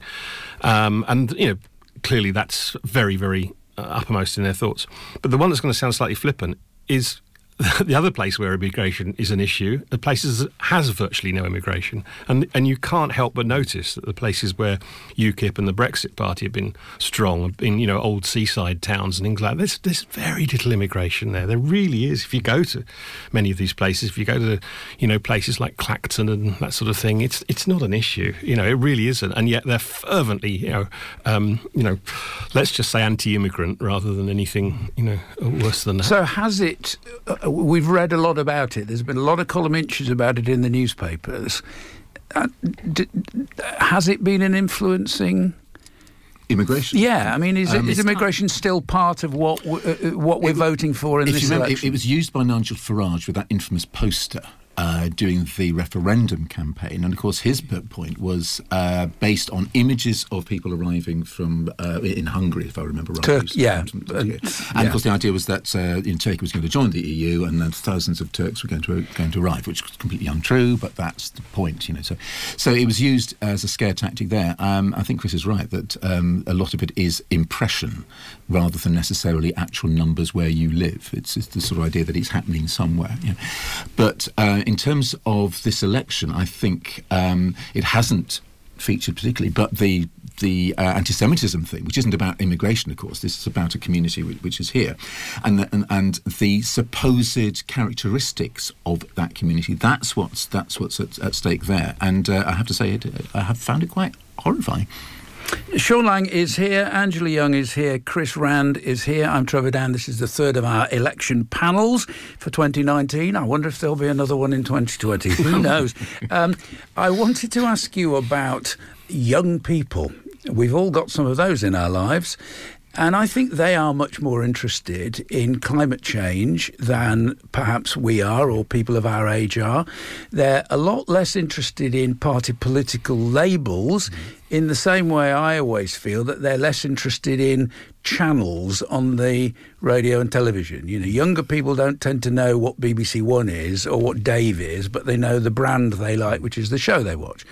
Um, and you know, clearly that's very, very uh, uppermost in their thoughts. But the one that's going to sound slightly flippant is (laughs) the other place where immigration is an issue, the places that has virtually no immigration, and and you can't help but notice that the places where UKIP and the Brexit Party have been strong, in you know old seaside towns and things like that, there's there's very little immigration there. There really is. If you go to many of these places, if you go to you know places like Clacton and that sort of thing, it's it's not an issue. You know, it really isn't, and yet they're fervently you know um, you know let's just say anti-immigrant rather than anything you know worse than that. So has it? Uh, we've read a lot about it. There's been a lot of column inches about it in the newspapers. Uh, d- has it been an influencing? Immigration. Yeah, I mean, is, Um, is immigration still part of what w- uh, uh, what we're voting for in this remember, it, it was used by Nigel Farage with that infamous poster uh, doing the referendum campaign, and of course his point was uh, based on images of people arriving from uh, in Hungary, if I remember right. Turk- yeah, uh, yeah. and of course the idea was that uh, in Turkey was going to join the EU, and then thousands of Turks were going to going to arrive, which was completely untrue. But that's the point, you know. So, so it was used as a scare tactic there. Um, I think Chris is right that um, a lot of it is impression rather than necessarily actual numbers where you live. It's, it's the sort of idea that it's happening somewhere. You know. But uh, in terms of this election, I think um, it hasn't featured particularly, but the the uh, anti-Semitism thing, which isn't about immigration, of course, this is about a community which, which is here, and the, and, and the supposed characteristics of that community. That's what's that's what's at, at stake there, and uh, I have to say, it, I have found it quite horrifying. Sean Lang is here, Angela Young is here, Chris Rand is here. I'm Trevor Dann. This is the third of our election panels for 2019. I wonder if there'll be another one in 2020. Who (laughs) knows? Um, I wanted to ask you about young people. We've all got some of those in our lives. And I think they are much more interested in climate change than perhaps we are or people of our age are. They're a lot less interested in party political labels in the same way I always feel that they're less interested in channels on the radio and television. You know, younger people don't tend to know what BBC One is or what Dave is, but they know the brand they like, which is the show they watch.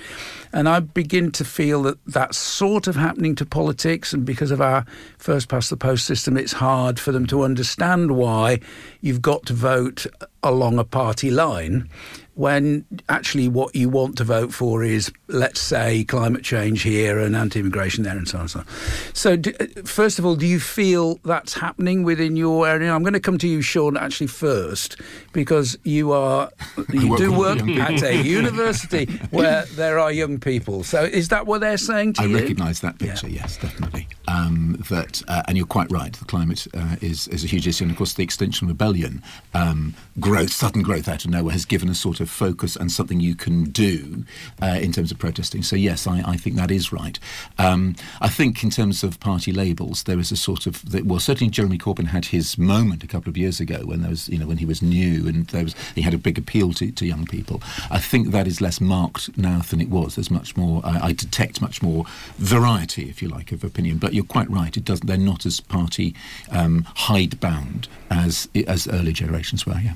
And I begin to feel that that's sort of happening to politics. And because of our first past the post system, it's hard for them to understand why you've got to vote along a party line when actually what you want to vote for is, let's say, climate change here and anti immigration there and so on and so on. So, do, uh, first of all, do you feel that's happening within your area? I'm going to come to you, Sean, actually, first, because you are, (laughs) you work do work at a university (laughs) where there are young people. So, is that what they're saying to I you? I recognise that picture, yes, definitely. Um, that, uh, and you're quite right. The climate uh, is is a huge issue, and of course, the Extinction Rebellion um, growth, sudden growth out of nowhere, has given a sort of focus and something you can do uh, in terms of protesting. So yes, I, I think that is right. Um, I think in terms of party labels, there is a sort of well, certainly Jeremy Corbyn had his moment a couple of years ago when there was you know when he was new and there was he had a big appeal to, to young people. I think that is less marked now than it was. There's much more. I, I detect much more variety, if you like, of opinion. But you're quite right. It doesn't. They're not as party um, hidebound as as early generations were. Yeah.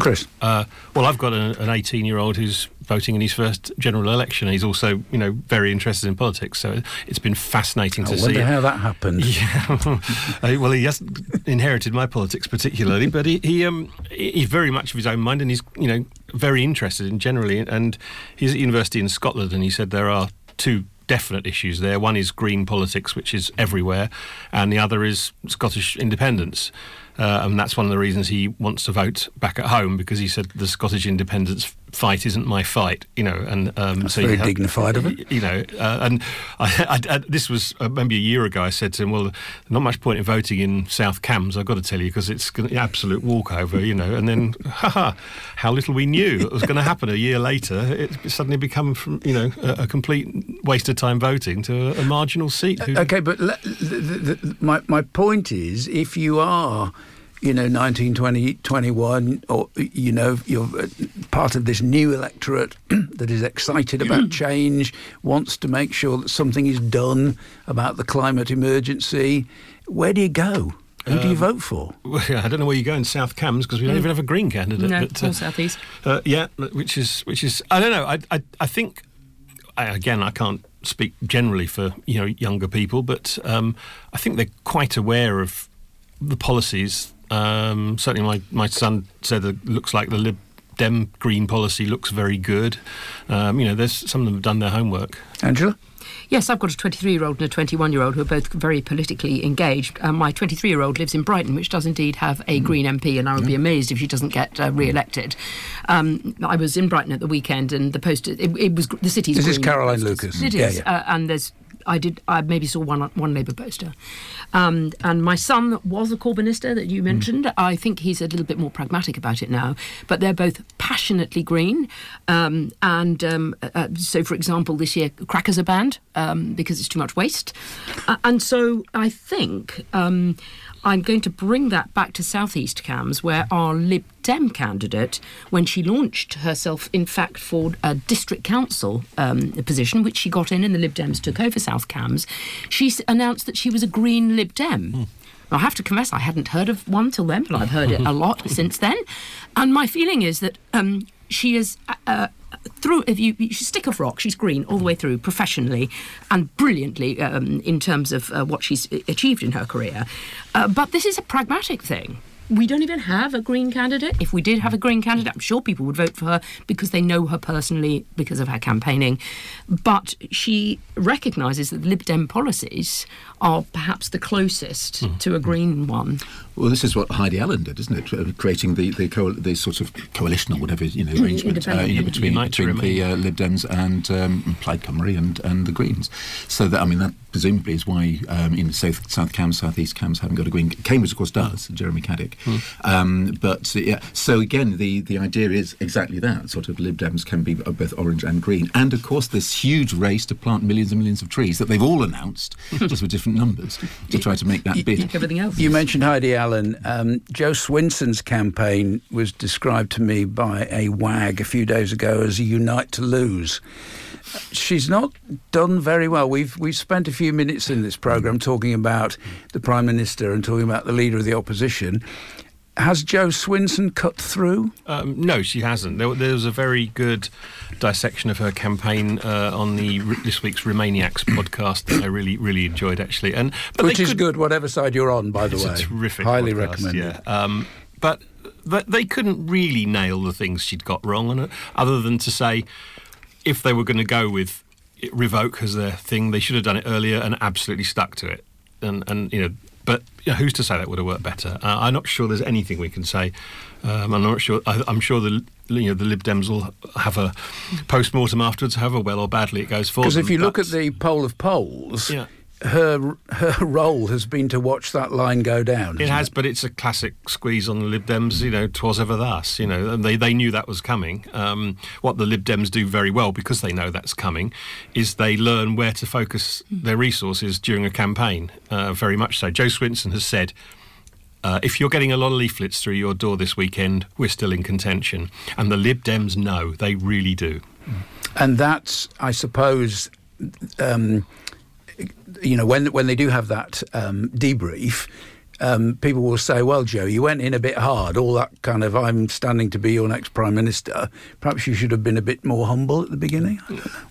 Chris. Uh, well, I've got a, an 18 year old who's voting in his first general election. He's also, you know, very interested in politics. So it's been fascinating I to wonder see. how that happened. (laughs) Yeah, Uh, well, he hasn't inherited my politics particularly, but he, he um, he's very much of his own mind, and he's you know very interested in generally. And he's at university in Scotland, and he said there are two definite issues there. One is green politics, which is everywhere, and the other is Scottish independence. Uh, and that's one of the reasons he wants to vote back at home because he said the Scottish independence fight isn't my fight, you know. And um, so you very have- dignified of it. you know, uh, and (laughs) I, I, I, this was uh, maybe a year ago. I said to him, "Well, not much point in voting in South Cambs. I've got to tell you because it's an absolute walkover, you know." And then, (laughs) haha, how little we knew it was going to happen. A year later, it suddenly become from you know a, a complete waste of time voting to a, a marginal seat. Who- Okay, but le- the, the, the, my my point is, if you are, you know, 19, 20, 21, or you know, you're uh, part of this new electorate (clears throat) that is excited about change, wants to make sure that something is done about the climate emergency, where do you go? Who do you vote for? (laughs) Well, I don't know where you go in South Cambs because we don't even have a Green candidate. No, but, all southeast. Uh, yeah, which is which is I don't know. I I, I think I, again I can't speak generally for you know younger people, but um, I think they're quite aware of the policies. Um, certainly, my my son said that it looks like the Lib Dem green policy looks very good. Um, you know, there's some of them have done their homework. Angela? Yes, I've got a 23 year old and a 21 year old who are both very politically engaged. Um, my 23 year old lives in Brighton, which does indeed have a Green MP, and I would be amazed if she doesn't get uh, re elected. Um, I was in Brighton at the weekend, and the poster, it, it was the city's. This is Caroline. Lucas. It Yeah, yeah. Uh, and there's. I did. I maybe saw one one Labour poster, um, and my son was a Corbynista that you mentioned. I think he's a little bit more pragmatic about it now. But they're both passionately green, um, and um, uh, uh, so for example, this year crackers are banned um, because it's too much waste, uh, and so I think. I'm going to bring that back to Southeast Cambs, where our Lib Dem candidate, when she launched herself, in fact, for a district council um, position, which she got in and the Lib Dems took over South Cambs, she s- announced that she was a Green Lib Dem. I have to confess, I hadn't heard of one till then, but I've heard it a (laughs) lot since then. And my feeling is that um, she is. Uh, uh, through, if you, you stick of rock, she's green all the way through, professionally and brilliantly um, in terms of uh, what she's achieved in her career. Uh, but this is a pragmatic thing. We don't even have a Green candidate. If we did have a Green candidate, I'm sure people would vote for her because they know her personally because of her campaigning. But she recognises that the Lib Dem policies are perhaps the closest to a Green one. Well, this is what Heidi Allen did, isn't it? Uh, Creating the the, co- the sort of coalition or whatever you know arrangement uh, you know, between between the uh, Lib Dems and um, Plaid Cymru and, and the Greens. So that I mean that presumably is why um, in South South Cambs, South East Cambs haven't got a Green. Cambridge, of course, does. Jeremy Caddick. Um, but yeah, so again, the the idea is exactly that. Sort of Lib Dems can be both orange and green, and of course this huge race to plant millions and millions of trees that they've all announced, (laughs) just with different numbers, to try to make that bid. Everything else. You mentioned Heidi Allen. Um, Jo Swinson's campaign was described to me by a wag a few days ago as a unite to lose. She's not done very well. We've we've spent a few minutes in this program talking about the prime minister and talking about the leader of the opposition. Has Jo Swinson cut through? Um, no, she hasn't. There, there was a very good dissection of her campaign uh, on the this week's Remainiacs podcast that I really really enjoyed actually, and but Which is could- good, whatever side you're on, by the It's way. a terrific, Highly podcast, recommended. Yeah, um, but th- they couldn't really nail the things she'd got wrong, on it, other than to say if they were going to go with it, revoke as their thing, they should have done it earlier and absolutely stuck to it. And and you know, but you know, who's to say that would have worked better? Uh, I'm not sure there's anything we can say. Um, I'm not sure. I, I'm sure the you know the Lib Dems will have a post mortem afterwards, however well or badly it goes for Because if you look at the poll of polls, Yeah. Her her role has been to watch that line go down. It has, but it's a classic squeeze on the Lib Dems. You know, twas ever thus. You know, and they they knew that was coming. Um, what the Lib Dems do very well because they know that's coming, is they learn where to focus their resources during a campaign. Uh, very much so. Jo Swinson has said. Uh, if you're getting a lot of leaflets through your door this weekend, we're still in contention. And the Lib Dems know, they really do. and that's, I suppose, um, you know, when when they do have that um, debrief. Um, people will say, "Well, Jo, you went in a bit hard. All that kind of I'm standing to be your next prime minister. Perhaps you should have been a bit more humble at the beginning."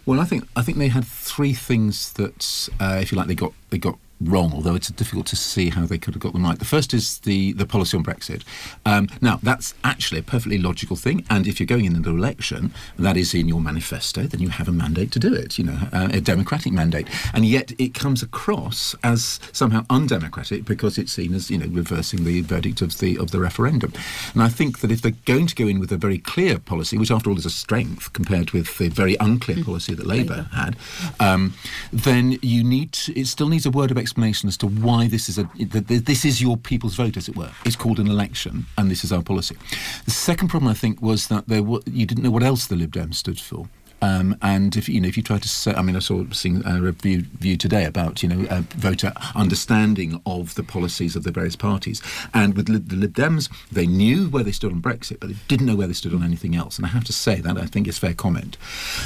Well, I think I think they had three things that, uh, if you like, they got they got wrong. Although it's difficult to see how they could have got them right. The first is the the policy on Brexit. Um, now that's actually a perfectly logical thing, and if you're going in an election, that is in your manifesto, then you have a mandate to do it. You know, uh, a democratic mandate, and yet it comes across as somehow undemocratic because it's seen as you know reversing the verdict of the of the referendum. And I think that if they're going to go in with a very clear policy, which after all is a strength compared with the very unclear policy that Labour had, um, then you need to, it still needs a word of explanation as to why this is a this is your people's vote, as it were. It's called an election, and this is our policy. The second problem I think was that there were, you didn't know what else the Lib Dems stood for. Um, and if you know, if you try to say, I mean, I saw seeing a review, review today about you know uh, voter understanding of the policies of the various parties, and with the Lib Dems, they knew where they stood on Brexit, but they didn't know where they stood on anything else. And I have to say that I think is fair comment.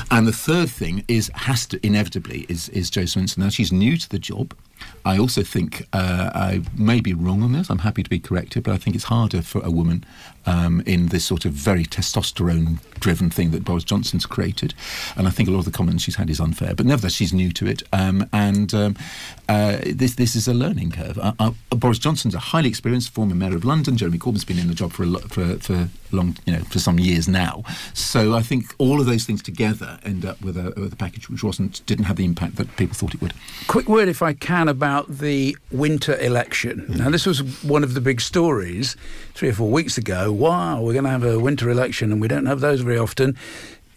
And the third thing is has to inevitably is is Jo Swinson. Now she's new to the job. I also think uh, I may be wrong on this. I'm happy to be corrected, but I think it's harder for a woman um, in this sort of very testosterone-driven thing that Boris Johnson's created. And I think a lot of the comments she's had is unfair. But nevertheless, she's new to it, um, and um, uh, this this is a learning curve. Uh, uh, Boris Johnson's a highly experienced former mayor of London. Jeremy Corbyn's been in the job for a lo- for for long, you know, for some years now. So I think all of those things together end up with a, with a package which wasn't didn't have the impact that people thought it would. Quick word, if I can, about the winter election. Mm-hmm. Now, this was one of the big stories three or four weeks ago. Wow, we're going to have a winter election, and we don't have those very often.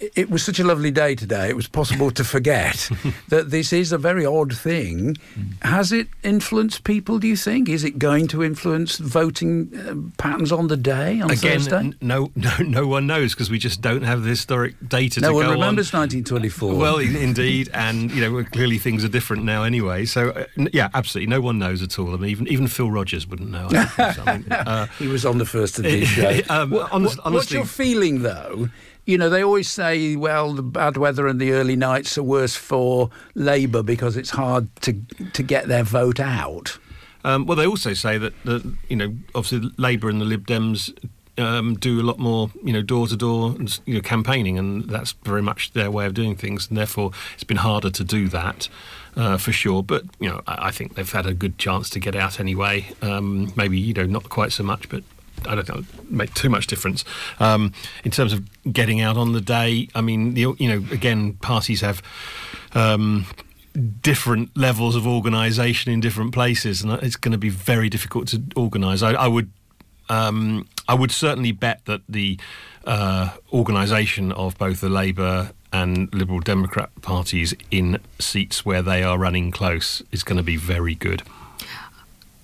It- was such a lovely day today. It was possible to forget (laughs) that this is a very odd thing. Has it influenced people? Do you think? Is it going to influence voting uh, patterns on the day on Again, Thursday? n- no, no, no one knows because we just don't have the historic data no to one go remembers on. 1924. Well, in, indeed, and you know clearly things are different now anyway. So uh, yeah, absolutely, no one knows at all. I mean, even even Phil Rogers wouldn't know. I (laughs) mean, uh, He was on the first of these (laughs) shows. Um, What- honest- what- what's your feeling, though? You know, they always say, well, the bad weather and the early nights are worse for Labour because it's hard to to get their vote out. Um, well, they also say that, that you know, obviously Labour and the Lib Dems um, do a lot more, you know, door to door, you know, campaigning, and that's very much their way of doing things, and therefore it's been harder to do that. Uh, for sure, but you know, I, I think they've had a good chance to get out anyway. Um, maybe you know, not quite so much, but I don't know, make too much difference um, in terms of getting out on the day. I mean, you, know, again, parties have. Um, different levels of organisation in different places, and it's going to be very difficult to organise. I, I would, um, I would certainly bet that the uh, organisation of both the Labour and Liberal Democrat parties in seats where they are running close is going to be very good.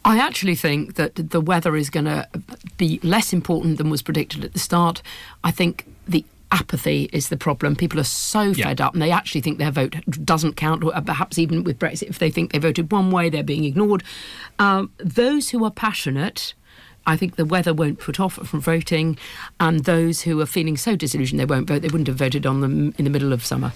I actually think that the weather is going to be less important than was predicted at the start. I think the apathy is the problem. People are so Yeah. fed up and they actually think their vote doesn't count, or perhaps even with Brexit, if they think they voted one way, they're being ignored. Um, those who are passionate, I think the weather won't put off from voting, and those who are feeling so disillusioned they won't vote, they wouldn't have voted on them in the middle of summer.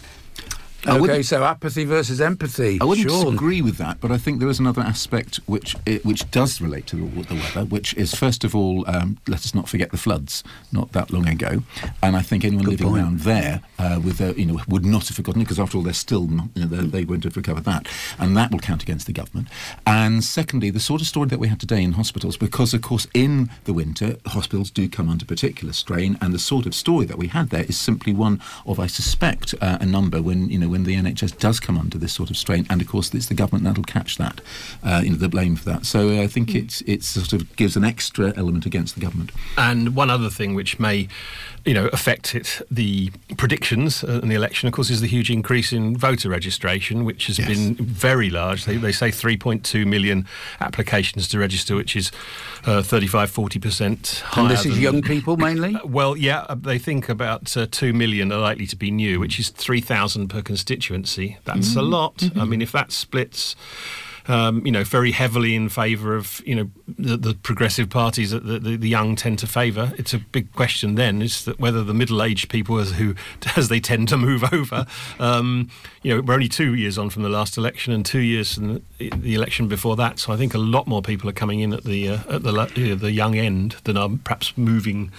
I Okay, so apathy versus empathy. I wouldn't Sean. disagree with that, but I think there is another aspect which which does relate to the, the weather, which is first of all, um, let us not forget the floods not that long ago, and I think anyone living point. around there uh, with uh, you know would not have forgotten it because after all they're still not, you know, they, they won't have recovered that, and that will count against the government. And secondly, the sort of story that we had today in hospitals, because of course in the winter hospitals do come under particular strain, and the sort of story that we had there is simply one of I suspect uh, a number when you know when when the NHS does come under this sort of strain, and of course it's the government that'll catch that, uh, you know, the blame for that. So uh, I think it it sort of gives an extra element against the government. And one other thing which may, you know, affect it, the predictions in the election, of course, is the huge increase in voter registration, which has Yes. been very large. They, they say 3.2 million applications to register, which is uh, 35, 40 percent higher. And this is young people mainly? (laughs) Well, yeah, uh, they think about uh, 2 million are likely to be new, which is 3,000 per constituency. That's a lot. I mean, if that splits. Um, you know, very heavily in favour of you know the, the progressive parties that the, the, the young tend to favour. It's a big question then is that whether the middle-aged people, as who (laughs) as they tend to move over, um, you know, we're only two years on from the last election and two years from the, the election before that. So I think a lot more people are coming in at the uh, at the uh, the young end than are perhaps moving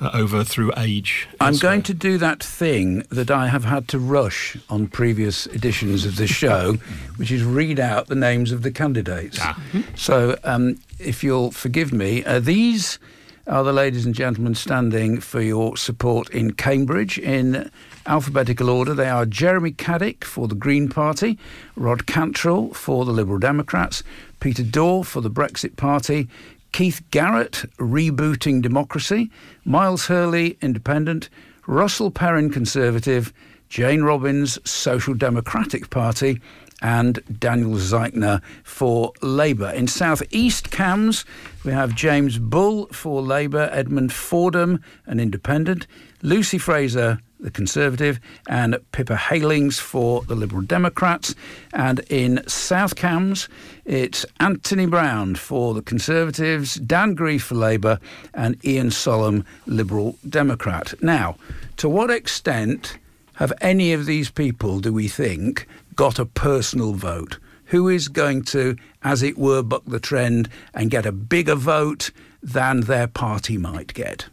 uh, over through age. I'm elsewhere. going to do that thing that I have had to rush on previous editions of this show, (laughs) which is read out the names of the candidates. Ah. So, um, if you'll forgive me, uh, these are the ladies and gentlemen standing for your support in Cambridge in alphabetical order. They are Jeremy Caddick for the Green Party, Rod Cantrill for the Liberal Democrats, Peter Dawe for the Brexit Party, Keith Garrett, Rebooting Democracy, Miles Hurley, Independent, Russell Perrin, Conservative, Jane Robbins, Social Democratic Party, and Daniel Zeichner for Labour. In South East Cambs, we have James Bull for Labour, Edmund Fordham, an Independent, Lucy Frazer, the Conservative, and Pippa Heylings for the Liberal Democrats. And in South Cambs, it's Anthony Browne for the Conservatives, Dan Greef for Labour, and Ian Sollom, Liberal Democrat. Now, to what extent have any of these people, do we think, got a personal vote? Who is going to, as it were, buck the trend and get a bigger vote than their party might get?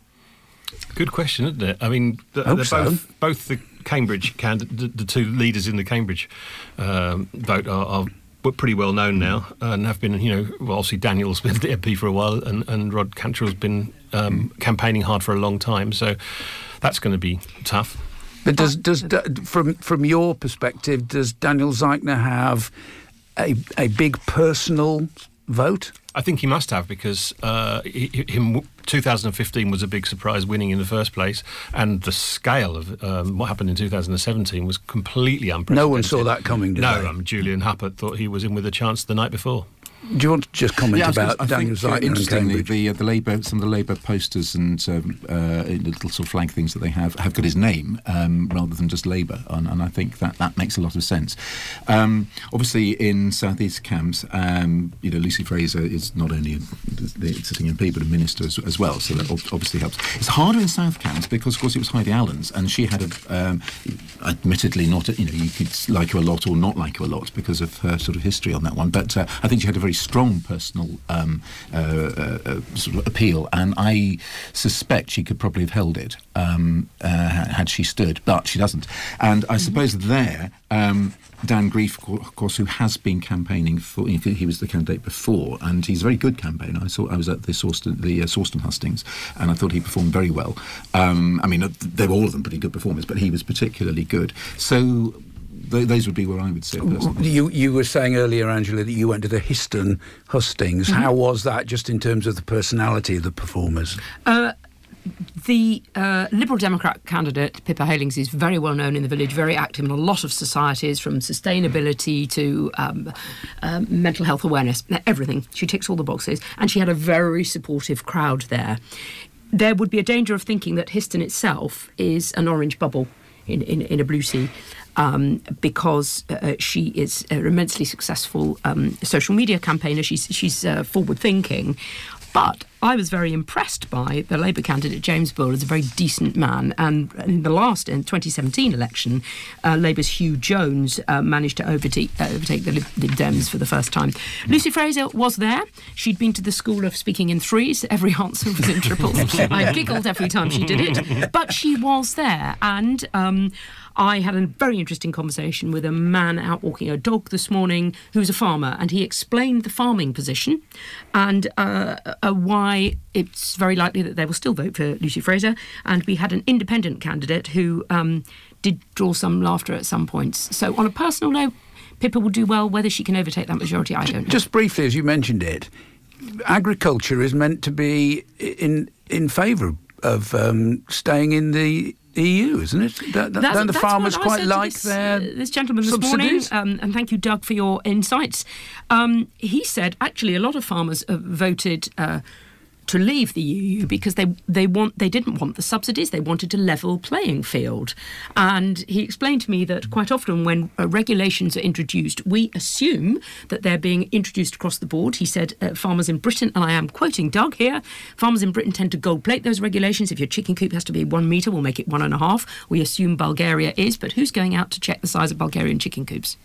Good question, isn't it? I mean, th- Hope they're so. both both the Cambridge the, the two leaders in the Cambridge um, vote are, are were pretty well known now and have been, you know, well, obviously Daniel's (laughs) been the MP for a while and, and Rod Cantrill's been um, campaigning hard for a long time. So that's going to be tough. But does does from from your perspective, does Daniel Zeichner have a a big personal vote? I think he must have because uh, he, him 2015 was a big surprise winning in the first place, and the scale of um, what happened in 2017 was completely unprecedented. No one saw that coming, did no, they? um, Julian Huppert thought he was in with a chance the night before. Do you want to just comment I about I Daniel and interestingly, the, uh, the Labour, some of the Labour posters and um, uh, little sort of flag things that they have have got his name um, rather than just Labour, and, and I think that that makes a lot of sense. Um, obviously, in South East Cambs, um, you know, Lucy Frazer is not only the, the sitting MP but a minister as, as well, so that obviously helps. It's harder in South Cambs because, of course, it was Heidi Allen's, and she had a, um, admittedly, not a, you know, you could like her a lot or not like her a lot because of her sort of history on that one, but uh, I think she had a very strong personal um, uh, uh, uh, sort of appeal, and I suspect she could probably have held it um, uh, had she stood, but she doesn't. And I suppose there, um, Dan Greef, of course, who has been campaigning for, he was the candidate before, and he's a very good campaigner. I saw, I was at the Sawston, the uh, Sawston hustings, and I thought he performed very well. Um, I mean, they were all of them pretty good performers, but he was particularly good. So. Th- those would be where I would sit personally. You you were saying earlier, Angela, that you went to the Histon hustings. Mm-hmm. How was that, just in terms of the personality of the performers? The uh, Liberal Democrat candidate, Pippa Heylings, is very well known in the village, very active in a lot of societies, from sustainability to um, um, mental health awareness, everything. She ticks all the boxes, and she had a very supportive crowd there. There would be a danger of thinking that Histon itself is an orange bubble in, in, in a blue sea. Um, because uh, she is an immensely successful um, social media campaigner, she's she's uh, forward thinking, but I was very impressed by the Labour candidate James Bull as a very decent man. And in the last in 2017 election, uh, Labour's Huw Jones uh, managed to overtake, uh, overtake the Lib, Lib Dems for the first time. Lucy Frazer was there. She'd been to the school of speaking in threes. Every answer was in triples. (laughs) I giggled every time she did it, but she was there, and. Um, I had a very interesting conversation with a man out walking a dog this morning who's a farmer, and he explained the farming position and uh, uh, why it's very likely that they will still vote for Lucy Frazer. And we had an independent candidate who um, did draw some laughter at some points. So, on a personal note, Pippa will do well. Whether she can overtake that majority, I don't know. Just briefly, as you mentioned it, agriculture is meant to be in in favour of um, staying in the EU, isn't it? That's- don't the farmers quite like this, their uh, this gentleman this morning, um, and thank you, Doug, for your insights. Um, he said actually a lot of farmers have voted. Uh, to leave the EU because they they want they didn't want the subsidies. They wanted a level playing field. And he explained to me that quite often when uh, regulations are introduced we assume that they're being introduced across the board. He said uh, farmers in Britain and I am quoting Doug here farmers in Britain tend to gold plate those regulations. If your chicken coop has to be one metre we'll make it one and a half. We assume Bulgaria is but who's going out to check the size of Bulgarian chicken coops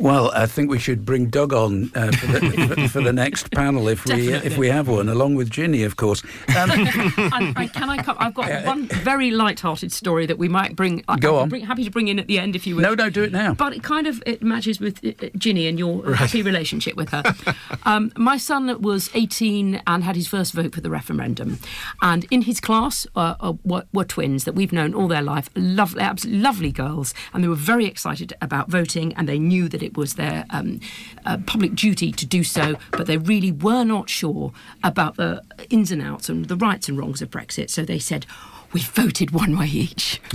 Well, I think we should bring Doug on uh, for, the, (laughs) for, for the next panel if we if we have one, along with Ginny, of course. Um, (laughs) and, and can I come? I've got one very light-hearted story that we might bring. I- Go I'm on. Bring, happy to bring in at the end if you wish. no, no, do it now. But it kind of it matches with uh, Ginny and your happy relationship with her. (laughs) um, my son was 18 and had his first vote for the referendum, and in his class uh, uh, were, were twins that we've known all their life, lovely, absolutely lovely girls, and they were very excited about voting, and they knew that it was their um, uh, public duty to do so, but they really were not sure about the ins and outs and the rights and wrongs of Brexit. So they said. We voted one way each. (laughs)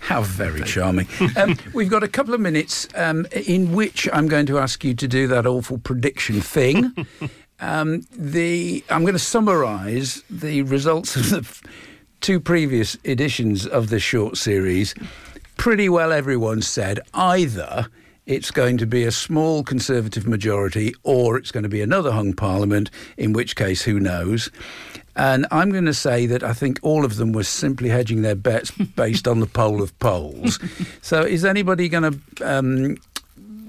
How very charming. Um, we've got a couple of minutes um, in which I'm going to ask you to do that awful prediction thing. (laughs) Um, the I'm going to summarise the results of the f- two previous editions of the short series. Pretty well, everyone said either it's going to be a small Conservative majority or it's going to be another hung Parliament, in which case, who knows. And I'm going to say that I think all of them were simply hedging their bets based on the poll of polls. (laughs) so is anybody going to um,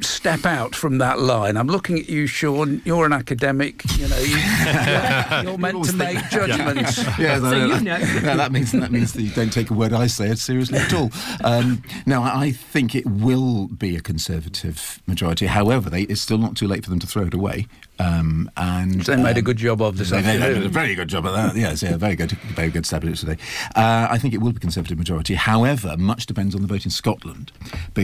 step out from that line? I'm looking at you, Sean. You're an academic. You know, you, you're, you're meant to make judgments. (laughs) Yeah, no, So no, you that, know. no, that means that means that you don't take a word I say seriously at all. Um, no, I I think it will be a Conservative majority. However, they, it's still not too late for them to throw it away. Um, and They made a um, good job of this they, they did a very good job at that. Yes, yeah, very good, very good stab at it today. Uh, I think it will be a Conservative majority. However, much depends on the vote in Scotland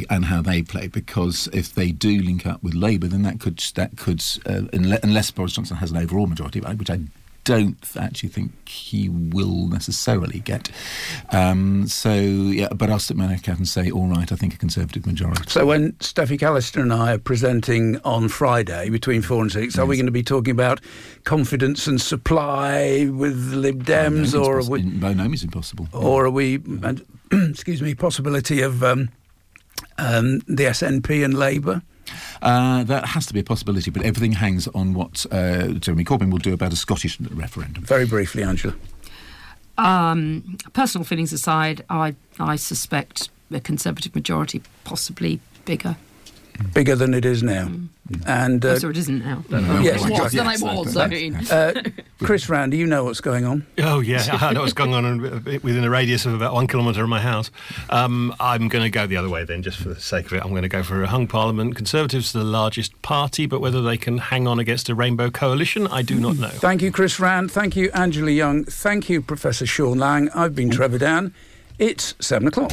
and how they play. Because if they do link up with Labour, then that could that could uh, unless Boris Johnson has an overall majority, which I don't actually think he will necessarily get. Um, so yeah, but I'll stick my neck out and say, all right, I think a Conservative majority. So when Steffi Callister and I are presenting on Friday between four and six, are we going to be talking about confidence and supply with the Lib By no Dems, or are we, in- by no means impossible. or are we, and, (clears throat) excuse me, possibility of um, um, the SNP and Labour? Uh, that has to be a possibility, but everything hangs on what uh, Jeremy Corbyn will do about a Scottish referendum. Very briefly, Angela. Um, personal feelings aside, I I suspect a Conservative majority, possibly bigger. Bigger than it is now. And Oh, uh, so it isn't now. Yes, it exactly. than I Yes, was. I mean. uh, Chris Rand, do you know what's going on? Oh yeah, I know what's going on within a radius of about one kilometre of my house. Um, I'm going to go the other way then, just for the sake of it. I'm going to go for a hung parliament. Conservatives are the largest party, but whether they can hang on against a rainbow coalition, I do not know. Thank you, Chris Rand. Thank you, Angela Young. Thank you, Professor Sean Lang. I've been Trevor Dann. It's seven o'clock.